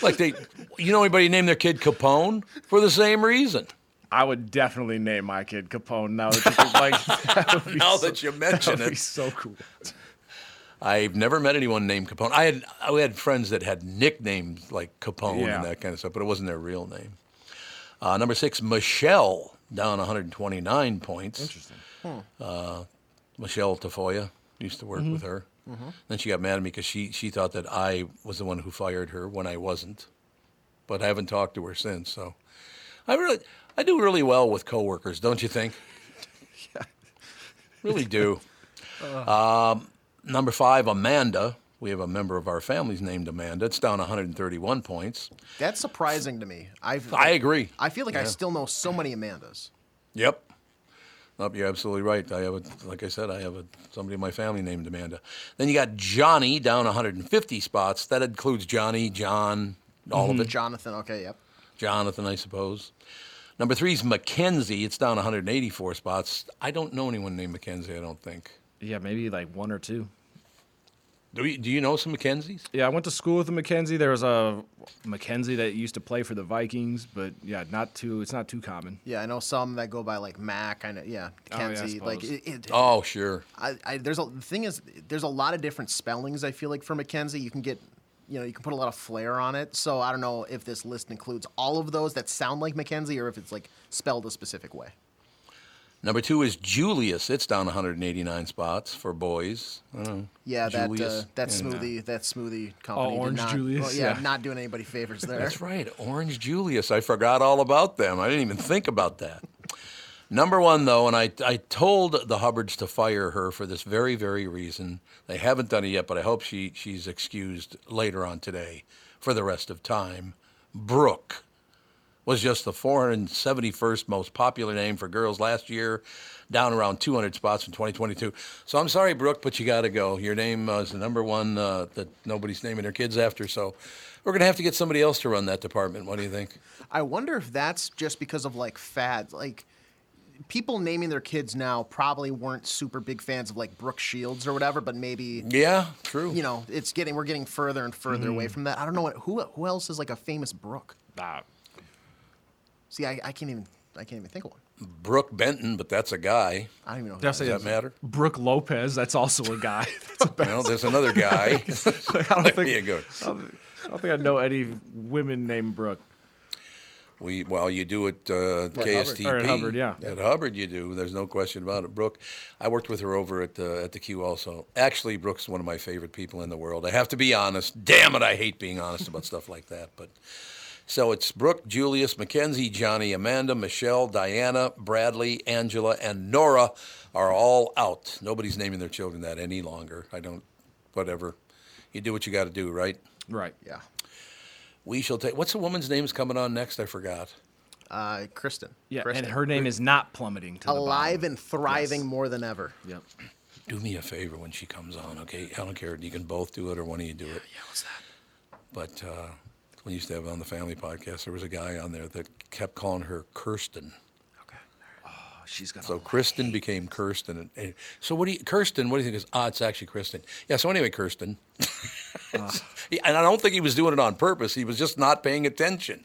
Like they, you know, anybody name their kid Capone for the same reason? I would definitely name my kid Capone now that you like. that Now so- that you mention that would it. be so cool. I've never met anyone named Capone. I had I had friends that had nicknames like Capone Yeah. and that kind of stuff, but it wasn't their real name. Uh, number six, Michelle, down 129 points. Interesting. Uh, Michelle Tafoya used to work Mhm. with her. Mhm. Then she got mad at me because she she thought that I was the one who fired her when I wasn't. But I haven't talked to her since. So I really I do really well with coworkers, don't you think? yeah. Really do. Um, number five, Amanda. We have a member of our families named Amanda. It's down 131 points. That's surprising to me. I've, I agree. I feel like I still know so many Amandas. Yep. Nope, you're absolutely right. I have a, like I said, I have a, somebody in my family named Amanda. Then you got Johnny down 150 spots. That includes Johnny, John, all of Mhm. it. Jonathan, okay, yep. Jonathan, I suppose. Number three is Mackenzie. It's down 184 spots. I don't know anyone named Mackenzie. I don't think. Yeah, maybe like one or two. Do you, do you know some Mackenzies? Yeah, I went to school with a Mackenzie. There was a Mackenzie that used to play for the Vikings, but yeah, not too. It's not too common. Yeah, I know some that go by like Mac. I know, yeah, Oh, yeah, I like, it, it, Oh, sure. I, I there's a the thing is there's a lot of different spellings. I feel like for Mackenzie, you can get, you know, you can put a lot of flair on it. So I don't know if this list includes all of those that sound like Mackenzie or if it's like spelled a specific way. Number two is Julius. It's down 189 spots for boys. I don't know. Yeah, that uh, that Yeah. smoothie that smoothie company. did Orange not, Julius? well, yeah, Yeah. not doing anybody favors there. That's right. Orange Julius. I forgot all about them. I didn't even think about that. Number one, though, and I, I told the Hubbards to fire her for this very, very reason. They haven't done it yet, but I hope she, she's excused later on today for the rest of time. Brooke was just the 471st most popular name for girls last year, down around 200 spots in 2022. So I'm sorry, Brooke, but you got to go. Your name uh, is the number one uh, that nobody's naming their kids after. So we're going to have to get somebody else to run that department. What do you think? I wonder if that's just because of like fads. Like people naming their kids now probably weren't super big fans of like Brooke Shields or whatever, but maybe Yeah, true. you know, it's getting we're getting further and further away Mhm. from that. I don't know what who who else is like a famous Brooke. Ah. See, I, I can't even I can't even think of one. Brook Benton, but that's a guy. I don't even know. Who Does that that is. matter? Brook Lopez. That's also a guy. That's a Well, there's another guy. I don't think. you go. I don't, I don't think I know any women named Brooke. We well, you do it uh, At Hubbard. KSTP. Or at Hubbard, yeah. At Hubbard, you do. There's no question about it. Brooke, I worked with her over at the at the Q also. Actually, Brooke's one of my favorite people in the world. I have to be honest. Damn it, I hate being honest about stuff like that. But so it's Brooke, Julius, Mackenzie, Johnny, Amanda, Michelle, Diana, Bradley, Angela, and Nora are all out. Nobody's naming their children that any longer. I don't. Whatever. You do what you got to do, right? Right. Yeah. We shall take. What's the woman's name's coming on next? I forgot. Uh, Kristyn. Yeah, Kristyn. and her name is not plummeting to alive the and thriving more than ever. Yep. Do me a favor when she comes on, okay? I don't care. You can both do it or one of you do it. Yeah, what's that? But uh, we used to have on the family podcast, there was a guy on there that kept calling her Kirsten. Okay. Oh, she's gonna. So Kristyn became Kirsten. And, and- so what do you, Kirsten, what do you think is, ah, it's actually Kristyn. Yeah, so anyway, Kirsten. Yeah, and I don't think he was doing it on purpose. He was just not paying attention.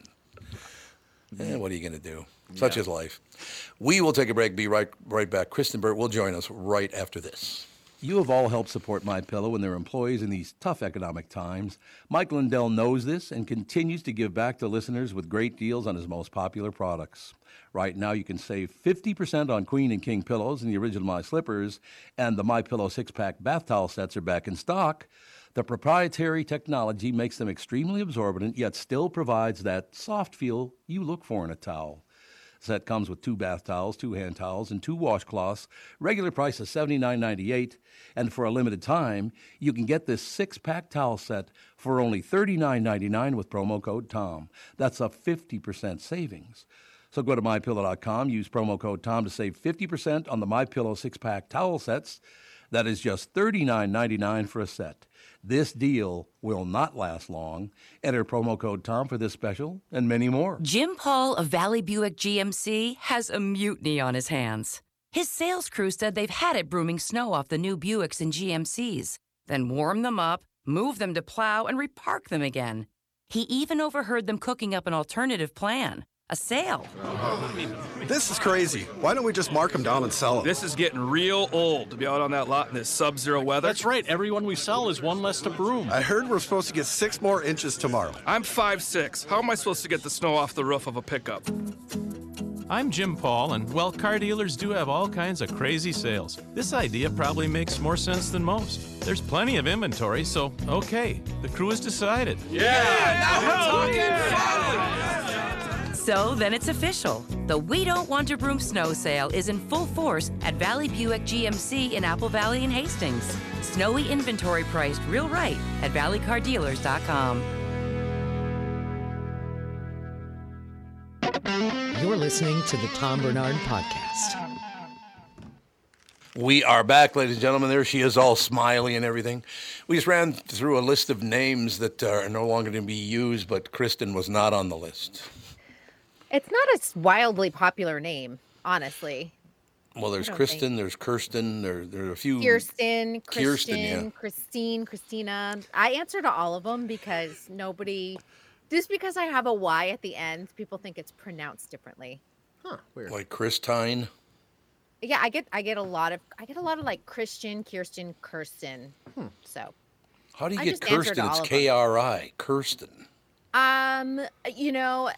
Eh, what are you going to do? Such Yeah. is life. We will take a break, be right, right back. Kristyn Burtt will join us right after this. You have all helped support MyPillow and their employees in these tough economic times. Mike Lindell knows this and continues to give back to listeners with great deals on his most popular products. Right now, you can save 50% on Queen and King pillows and the original My Slippers, and the MyPillow six-pack bath towel sets are back in stock. The proprietary technology makes them extremely absorbent, yet still provides that soft feel you look for in a towel. Set comes with two bath towels, two hand towels, and two washcloths. Regular price is $79.98. And for a limited time, you can get this six pack towel set for only $39.99 with promo code TOM. That's a 50% savings. So go to mypillow.com, use promo code TOM to save 50% on the MyPillow six pack towel sets. That is just $39.99 for a set. This deal will not last long. Enter promo code TOM for this special and many more. Jim Paul of Valley Buick GMC has a mutiny on his hands. His sales crew said they've had it brooming snow off the new Buicks and GMCs, then warm them up, move them to plow, and repark them again. He even overheard them cooking up an alternative plan a sale. This is crazy. Why don't we just mark them down and sell them? This is getting real old to be out on that lot in this sub zero weather. That's right. Everyone we sell is one less to broom. I heard we're supposed to get six more inches tomorrow. I'm five six. How am I supposed to get the snow off the roof of a pickup? I'm Jim Paul, and well, car dealers do have all kinds of crazy sales. This idea probably makes more sense than most. There's plenty of inventory, so okay, the crew has decided. Yeah, now we're talking So then it's official. The We Don't Want to Broom snow sale is in full force at Valley Buick GMC in Apple Valley and Hastings. Snowy inventory priced real right at valleycardealers.com. You're listening to the Tom Barnard Podcast. We are back, ladies and gentlemen. There she is, all smiley and everything. We just ran through a list of names that are no longer going to be used, but Kristyn was not on the list. It's not a wildly popular name, honestly. Well, there's don't Kristen, there's Kirsten, there, there are a few. Kirsten, Kristen, Kirsten, yeah. Christine, Christina. I answer to all of them because nobody, just because I have a Y at the end, people think it's pronounced differently. Huh, weird. Like Christine. Yeah, I get I get a lot of I get a lot of like Christian, Kirsten, Kirsten. So, How do you I get just answer to Kirsten? It's. K R I. Kirsten. um, you know,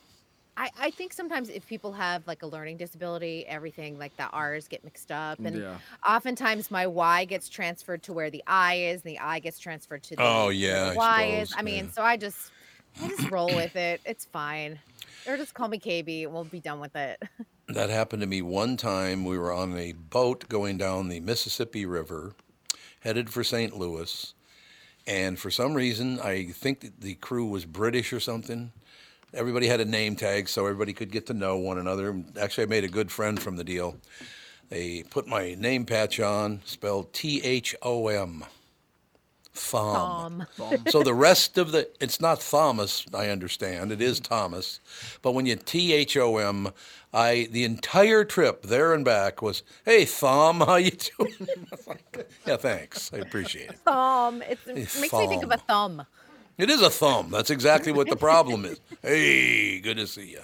I I think sometimes if people have like a learning disability, everything like the R's get mixed up, mm, and Yeah. oftentimes my Y gets transferred to where the I is, and the I gets transferred to the Oh, yeah, the I Y is. I mean, yeah. so I just I just roll with it. It's fine. Or just call me KB. and We'll be done with it. That happened to me one time. We were on a boat going down the Mississippi River, headed for St. Louis. And for some reason, I think that the crew was British or something. Everybody had a name tag so everybody could get to know one another. Actually, I made a good friend from the deal. They put my name patch on, spelled T H O M. Thom. Thom. so the rest of the, it's not Thomas, I understand. It is Thomas. But when you T H O M, I, the entire trip there and back was, hey, Thom, how you doing? I was like, yeah, thanks. I appreciate it. Thom. It's, it makes me think of a thumb. It is a thumb. That's exactly what the problem is. Hey, good to see you.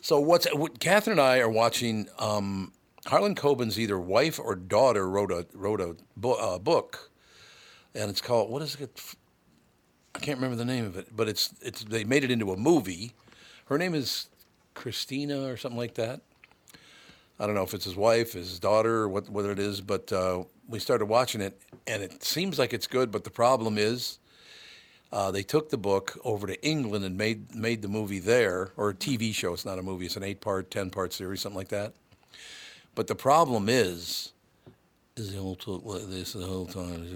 So what's what, Catherine and I are watching. Um, Harlan Coben's either wife or daughter wrote a wrote a bo- uh, book, and it's called what is it? I can't remember the name of it, but it's it's they made it into a movie. Her name is Christina or something like that. I don't know if it's his wife, his daughter, or what what it is, but uh, we started watching it, and it seems like it's good. But the problem is, uh, they took the book over to England and made made the movie there, or a TV show. It's not a movie; it's an eight part, ten part series, something like that. But the problem is, is the whole talk like this the whole time.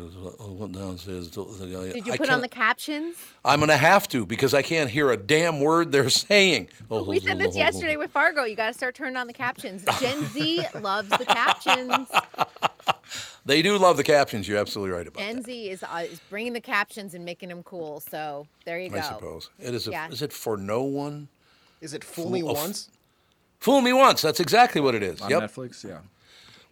I went downstairs. to the guy- Did you I put on the captions? I'm gonna have to because I can't hear a damn word they're saying. We said this yesterday with Fargo. You got to start turning on the captions. Gen Z loves the captions. They do love the captions. You're absolutely right about. That. Gen Z is uh, is bringing the captions and making them cool. So there you go. I suppose it is. A, Yeah. Is it for no one? Is it Fool Me Fool- oh, f- Once? Fool me once. That's exactly what it is. On yep. Netflix, yeah.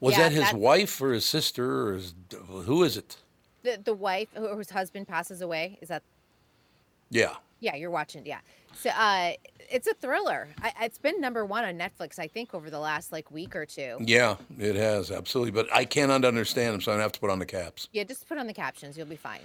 Was Yeah, that his wife or his sister or his? Who is it? The the wife whose husband passes away is that? Yeah. Yeah, you're watching. Yeah. So uh, it's a thriller. I, it's been number one on Netflix, I think, over the last like week or two. Yeah, it has absolutely. But I cannot understand them, so I have to put on the caps. Yeah, just put on the captions. You'll be fine.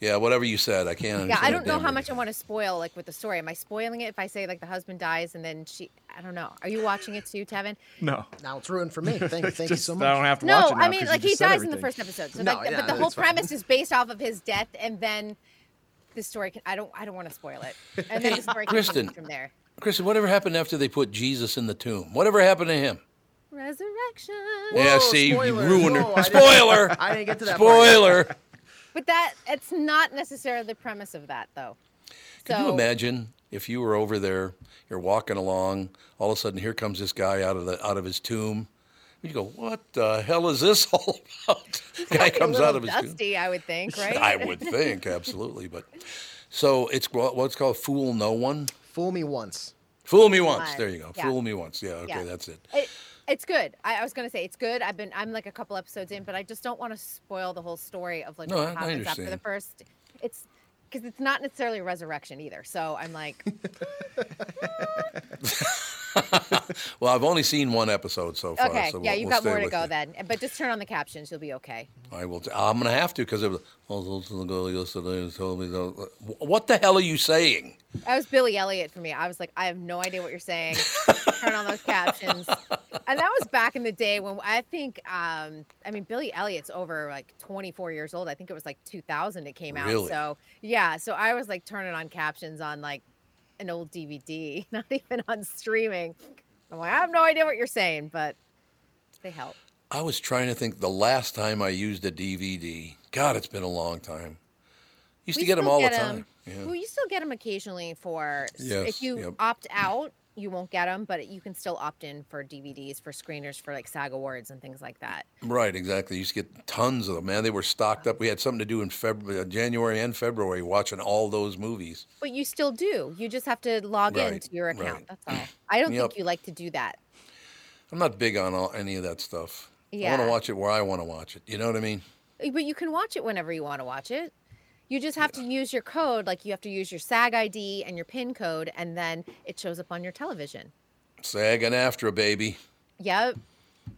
Yeah, whatever you said, I can't. Yeah, I don't know how much I want to spoil, like with the story. Am I spoiling it if I say like the husband dies and then she? I don't know. Are you watching it too, Tevin? No. Now it's ruined for me. Thank, thank you Just- so I much. don't have to No, watch it now I mean like he just said dies in the first episode. So No, like, yeah, but the whole that's fine. premise is based off of his death, and then the story. Can, I don't. I don't want to spoil it. And then the story Kristyn. from there. Kristyn, whatever happened after they put Jesus in the tomb? Whatever happened to him? Resurrection. yeah, see, you spoiler. ruined Whoa, I her. didn't- Spoiler. I didn't get to that part. Spoiler. But that it's not necessarily the premise of that though. Can So you imagine if you were over there, you're walking along, all of a sudden here comes this guy out of the out of his tomb. You go, what the hell is this all about? Guy Might be a comes out of his tomb. dusty, I would think, right? I would think, absolutely. But so it's what- what's called fool no one. Fool me once. Fool me once. Once, There you go. yeah. Fool me once. Yeah. Okay, Yeah. that's it. It, it's good. I, I was gonna say it's good. I've been I'm like a couple episodes in, but I just don't want to spoil the whole story of like No, what I- happens after the first. It's because it's not necessarily a resurrection either. So I'm like, Well, I've only seen one episode so far. okay, so yeah, we'll- you've we'll got more to go you. then. But just turn on the captions, you'll be okay. I will. T- I'm going to have to because it was. I was listening to the girl yesterday and told me. that- What the hell are you saying? That was Billy Elliot for me. I was like, I have no idea what you're saying. Turn on those captions. And that was back in the day when I think, um, I mean, Billy Elliot's over like 24 years old. I think it was like 2000 it came out. Really? So yeah, so I was like turning on captions on like an old DVD, not even on streaming. I'm like, I have no idea what you're saying, but they help. I was trying to think the last time I used a DVD. God, it's been a long time. Used We to get them all the time. Yeah. Well, you still get them occasionally for Yes, if you yep. opt out, you won't get them, but you can still opt in for DVDs for screeners for like SAG awards and things like that. Right, exactly. You used to get tons of them, man. They were stocked up. We had something to do in February, uh, January and February, watching all those movies. But you still do. You just have to log Right, into your account. right. That's all. I don't Yep. think you like to do that. I'm not big on all, any of that stuff. I want to watch it where I want to watch it. You know what I mean? Uh, But you can watch it whenever you want to watch it. You just have to use your code, like you have to use your SAG ID and your PIN code, and then it shows up on your television. SAG and AFTRA, baby. Yep.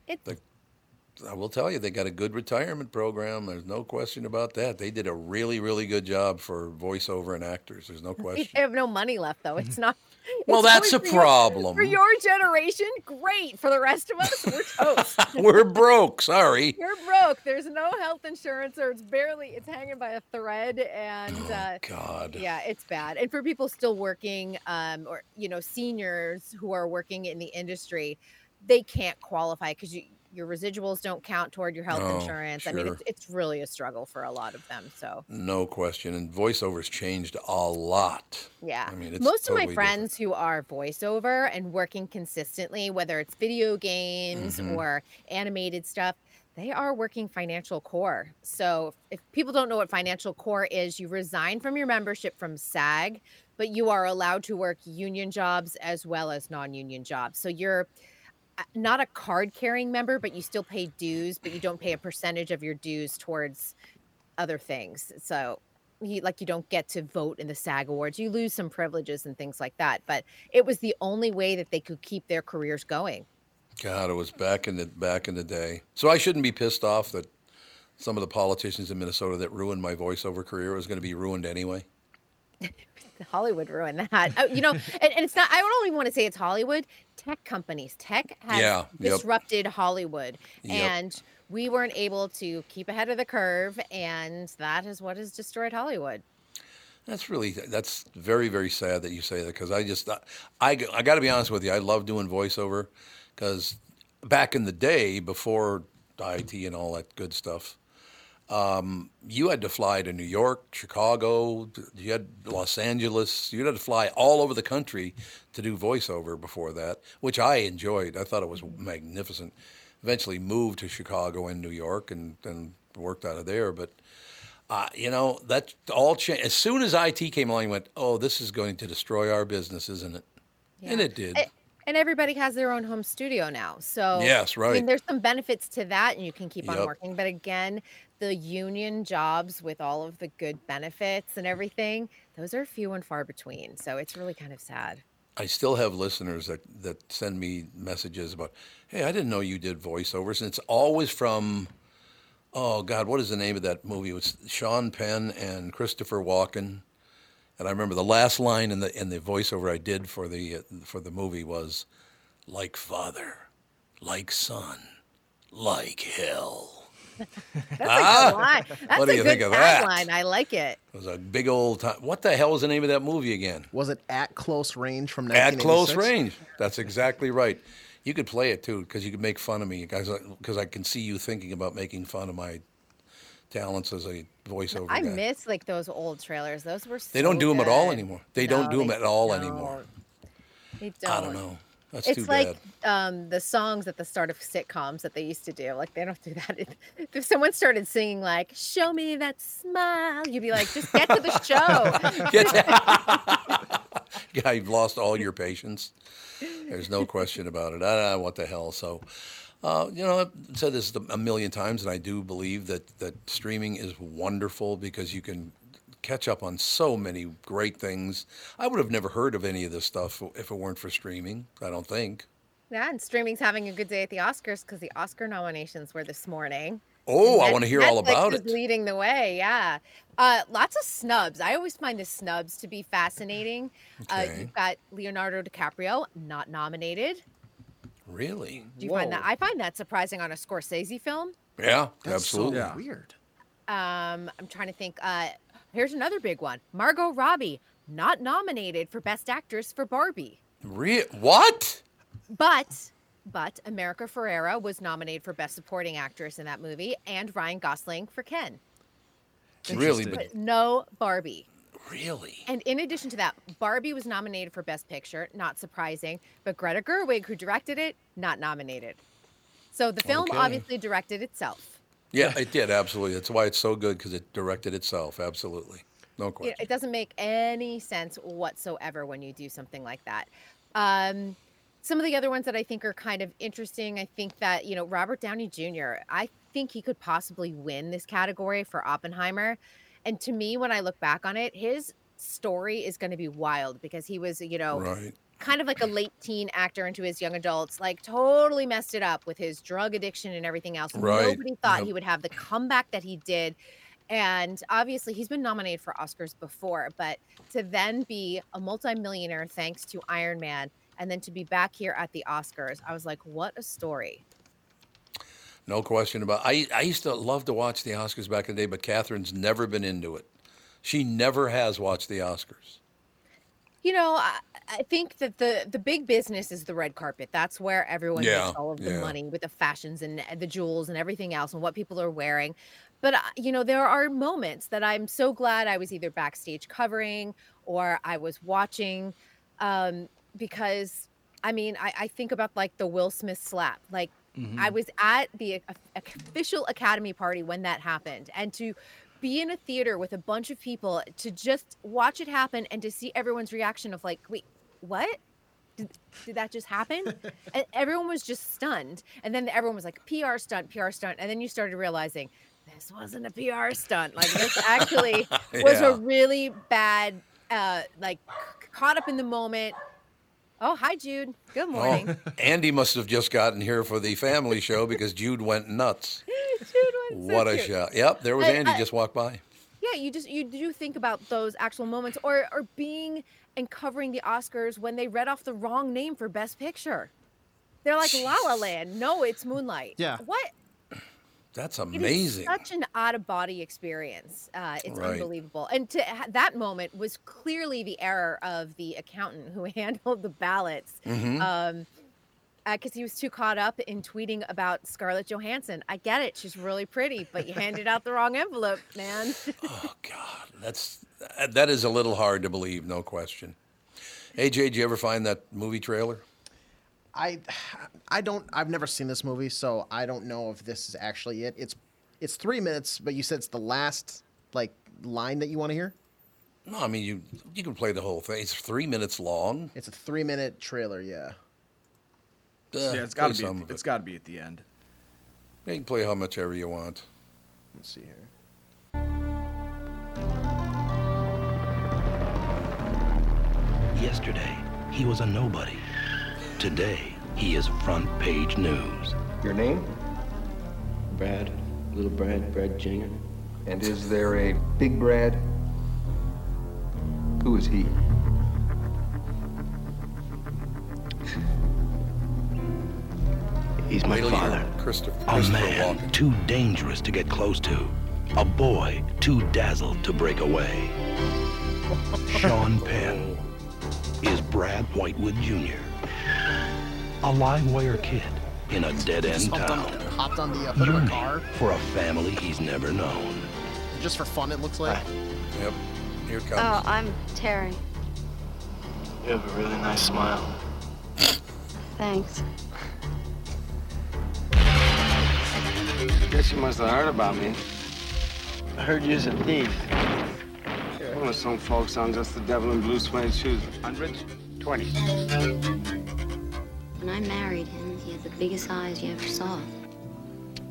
It, I will tell you, they got a good retirement program. There's no question about that. They did a really, really good job for voiceover and actors. There's no question. they have no money left, though. It's not. Well, it's that's a for your- problem. for your generation, great. For the rest of us, we're toast. We're broke. Sorry. You're broke. There's no health insurance, or it's barely. It's hanging by a thread, and uh, Oh, God. yeah, it's bad. And for people still working, um, or you know, seniors who are working in the industry, they can't qualify because you, your residuals don't count toward your health Oh, insurance. I mean, it's, it's really a struggle for a lot of them. So No question. And voiceovers changed a lot. yeah, I mean, it's most of my totally friends who are voiceover and working consistently, whether it's video games Mhm. or animated stuff, they are working financial core. So if people don't know what financial core is, you resign from your membership from SAG, but you are allowed to work union jobs as well as non-union jobs. So you're Uh, not a card carrying member, but you still pay dues, but you don't pay a percentage of your dues towards other things. So you, like you don't get to vote in the SAG awards. You lose some privileges and things like that. But it was the only way that they could keep their careers going. God, it was back in the back in the day. So I shouldn't be pissed off that some of the politicians in Minnesota that ruined my voiceover career was going to be ruined anyway. Hollywood ruined that. Oh, you know, and, and it's not, I don't even want to say it's Hollywood. Tech companies, tech has Yeah, yep. disrupted Hollywood. Yep. And we weren't able to keep ahead of the curve. And that is what has destroyed Hollywood. That's really that's very very sad that you say that because I just I I got to be honest with you I love doing voiceover because back in the day before IT and all that good stuff, um, you had to fly to New York, Chicago, you had Los Angeles, you had to fly all over the country to do voiceover before that, which I enjoyed. I thought it was magnificent. Eventually moved to Chicago and New York and and worked out of there, but. Uh, you know, that all changed. As soon as IT came along, you went, oh, this is going to destroy our business, isn't it? And it did. A- And everybody has their own home studio now. So Yes, right. I mean, there's some benefits to that, and you can keep on working. But again, the union jobs with all of the good benefits and everything, those are few and far between. So it's really kind of sad. I still have listeners that, that send me messages about, hey, I didn't know you did voiceovers. And it's always from Oh God, what is the name of that movie? It was Sean Penn and Christopher Walken. And I remember the last line in the in the voiceover I did for the for the movie was, "Like father, like son, like hell." That's Ah, a good line. That's what do a you good think of that? tagline. I like it. It was a big old time. What the hell was the name of that movie again? Was it At Close Range from that? At close range. That's exactly right. You could play it too, because you could make fun of me, guys. Because I can see you thinking about making fun of my talents as a voiceover I guy. miss like those old trailers. Those were. They don't so do them at all anymore. They don't No, do them at all don't. anymore. They don't. I don't know. That's it's like um, the songs at the start of sitcoms that they used to do. Like they don't do that. If, someone started singing like "Show me that smile," you'd be like, "Just get to the show." Get yeah, you've lost all your patience. There's no question about it. I don't know what the hell. So, uh, you know, I've said this a million times, and I do believe that that streaming is wonderful because you can catch up on so many great things. I would have never heard of any of this stuff if it weren't for streaming. I don't think. yeah, and streaming's having a good day at the Oscars because the Oscar nominations were this morning. Oh, I want to hear all about is it. Leading the way, yeah. Uh, lots of snubs. I always find the snubs to be fascinating. Uh, Okay. you've got Leonardo DiCaprio not nominated. Really? Do you find that? I find that surprising on a Scorsese film. Yeah, That's so absolutely. weird. Um, I'm trying to think. Uh, here's another big one: Margot Robbie not nominated for Best Actress for Barbie, Re- what? but but America Ferrera was nominated for Best Supporting Actress in that movie, and Ryan Gosling for Ken. Really? But But no Barbie. really? And in addition to that, Barbie was nominated for Best Picture, not surprising, but Greta Gerwig, who directed it, not nominated. So the film Okay. obviously directed itself. Yeah, it did absolutely. That's why it's so good because it directed itself. Absolutely, no question. It, doesn't make any sense whatsoever when you do something like that. Um, some of the other ones that I think are kind of interesting, I think that, you know, Robert Downey Jr., I think he could possibly win this category for Oppenheimer. And to me, when I look back on it, his story is going to be wild because he was, you know, Right. Kind of like a late teen actor into his young adults, like totally messed it up with his drug addiction and everything else. Right. Nobody thought Yep. he would have the comeback that he did. And obviously, he's been nominated for Oscars before, but to then be a multimillionaire thanks to Iron Man and then to be back here at the Oscars, I was like, what a story. No question about. I I used to love to watch the Oscars back in the day, but Catherine's never been into it. She never has watched the Oscars. You know, I, I think that the the big business is the red carpet. That's where everyone Yeah, makes all of the yeah. money with the fashions and, and the jewels and everything else and what people are wearing. But uh, you know, there are moments that I'm so glad I was either backstage covering or I was watching, um, because I mean, I, I think about like the Will Smith slap. Like I was at the official Academy party when that happened, and to be in a theater with a bunch of people to just watch it happen and to see everyone's reaction of like, wait, what? Did, did that just happen? and everyone was just stunned. And then everyone was like, PR stunt, PR stunt. And then you started realizing this wasn't a PR stunt. Like this actually was a really bad, uh, like c- caught up in the moment. Oh, hi, Jude. Good morning. Oh, Andy must have just gotten here for the family show because Jude went nuts. Jude went so What a cute. show! Yep, there was I- Andy I- just walked by. Yeah, you just you do think about those actual moments, or or being and covering the Oscars when they read off the wrong name for Best Picture. They're like La La Land. No, it's Moonlight. Yeah. What? That's It is amazing. such an out of body experience. Uh, it's Right. unbelievable. And to ha- that moment was clearly the error of the accountant who handled the ballots. Mhm. Um, Uh, because he was too caught up in tweeting about Scarlett Johansson. I get it; she's really pretty, but you handed out the wrong envelope, man. Oh God, that's that is a little hard to believe, no question. AJ, did you ever find that movie trailer? I I don't I've never seen this movie, so I don't know if this is actually it. It's it's three minutes, but you said it's the last like line that you want to hear. No, I mean you you can play the whole thing. It's three minutes long. It's a three minute trailer, yeah. Uh, yeah, it's play got to be. some At, of it's it. got to be at the end. You can play how much ever you want. Let's see here. Yesterday, he was a nobody. Today, he is front page news. Your name? Brad Little Brad, Brad Jr. And is there a Big Brad? Who is he? He's my Wait till you father. hear Christopher, A Christopher man Walken. too dangerous to get close to. A boy too dazzled to break away. Sean Penn is Brad Whitewood Jr. A live wire kid in a dead end Just on, town. hopped on the uh, hood of a car for a family he's never known. just for fun. It looks like. Yep. Here it comes. Oh, I'm Terry. You have a really nice smile. Thanks. I guess you must have heard about me. I heard you's a thief. Well, some folks, I'm just the devil in blue suede shoes. Hundreds? Twenty. When I married him, he had the biggest eyes you ever saw.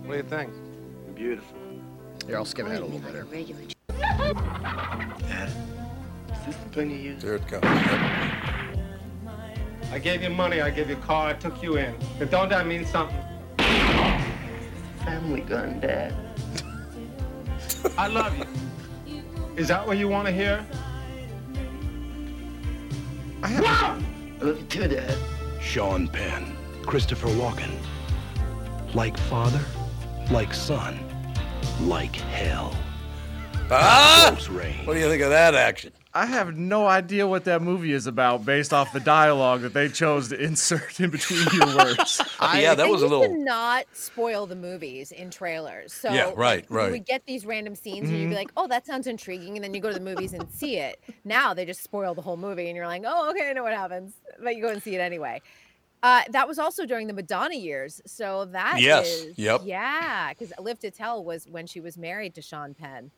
What do you think? Beautiful. Here, I'll skip ahead a little bit. here. Regular. Dad, is this the pen you use? There it comes. I gave you money, I gave you a car, I took you in. But don't that mean something? Family gun, Dad. I love you. Is that what you want to hear? I love you too, Dad. Sean Penn, Christopher Walken. Like father, like son, like hell. Ah! What do you think of that action? I have no idea what that movie is about based off the dialogue that they chose to insert in between your words. yeah, that was a used to little. not spoil the movies in trailers. So Yeah, right, right. We get these random scenes and you'd be Mhm. like, "Oh, that sounds intriguing," and then you go to the movies and see it. Now they just spoil the whole movie, and you're like, "Oh, okay, I know what happens," but you go and see it anyway. Uh, that was also during the Madonna years, so that Yes, is- yep. yeah, because Live to Tell was when she was married to Sean Penn.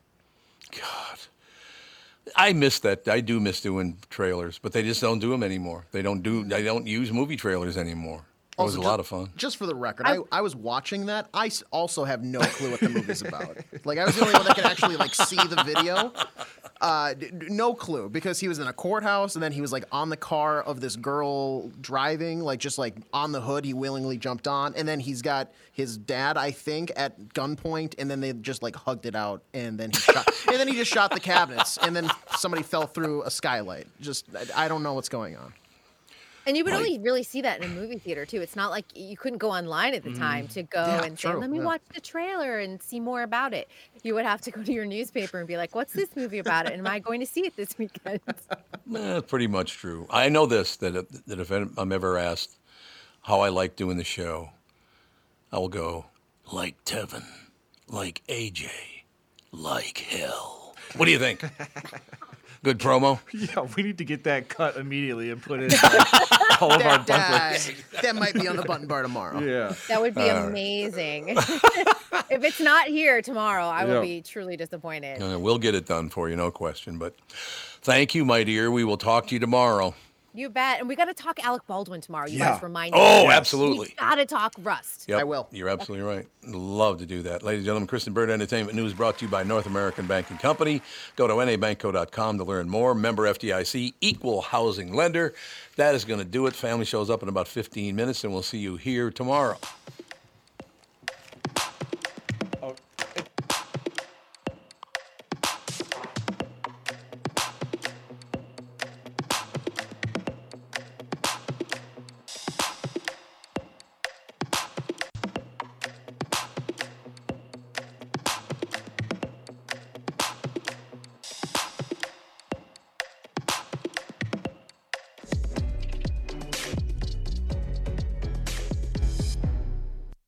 I miss that. I do miss doing trailers, but they just don't do them anymore. They don't do. They don't use movie trailers anymore. It was Also, a lot of fun. Just for the record, I, I was watching that. I also have no clue what the movie's about. Like I was the only one that could actually like see the video. Uh, d- d- no clue because he was in a courthouse and then he was like on the car of this girl driving, like just like on the hood. He willingly jumped on, and then he's got his dad, I think, at gunpoint, and then they just like hugged it out, and then he shot, and then he just shot the cabinets, and then somebody fell through a skylight. Just I, I don't know what's going on. And you would Like- only really see that in a movie theater too. It's not like you couldn't go online at the time to go Yeah, and say, true, "Let me yeah. watch the trailer and see more about it." You would have to go to your newspaper and be like, "What's this movie about? And am I going to see it this weekend?" Eh, pretty much true. I know this that if, that if I'm ever asked how I like doing the show, I will go like Tevin, like AJ, like hell. What do you think? Good promo. Yeah, we need to get that cut immediately and put it in like, all of our That, uh, that might be on the button bar tomorrow. Yeah. That would be All right. amazing. if it's not here tomorrow, I will Yeah. be truly disappointed. Uh, we'll get it done for you, no question. But thank you, my dear. We will talk to you tomorrow. You bet. And we got to talk Alec Baldwin tomorrow. You Yeah. guys remind me. Oh, absolutely. Got to talk Rust. Yep, I will. You're absolutely right. Love to do that. Ladies and gentlemen, Kristyn Burtt Entertainment News brought to you by North American Banking Company. Go to nabankco.com to learn more. Member FDIC, equal housing lender. That is going to do it. Family shows up in about 15 minutes, and we'll see you here tomorrow.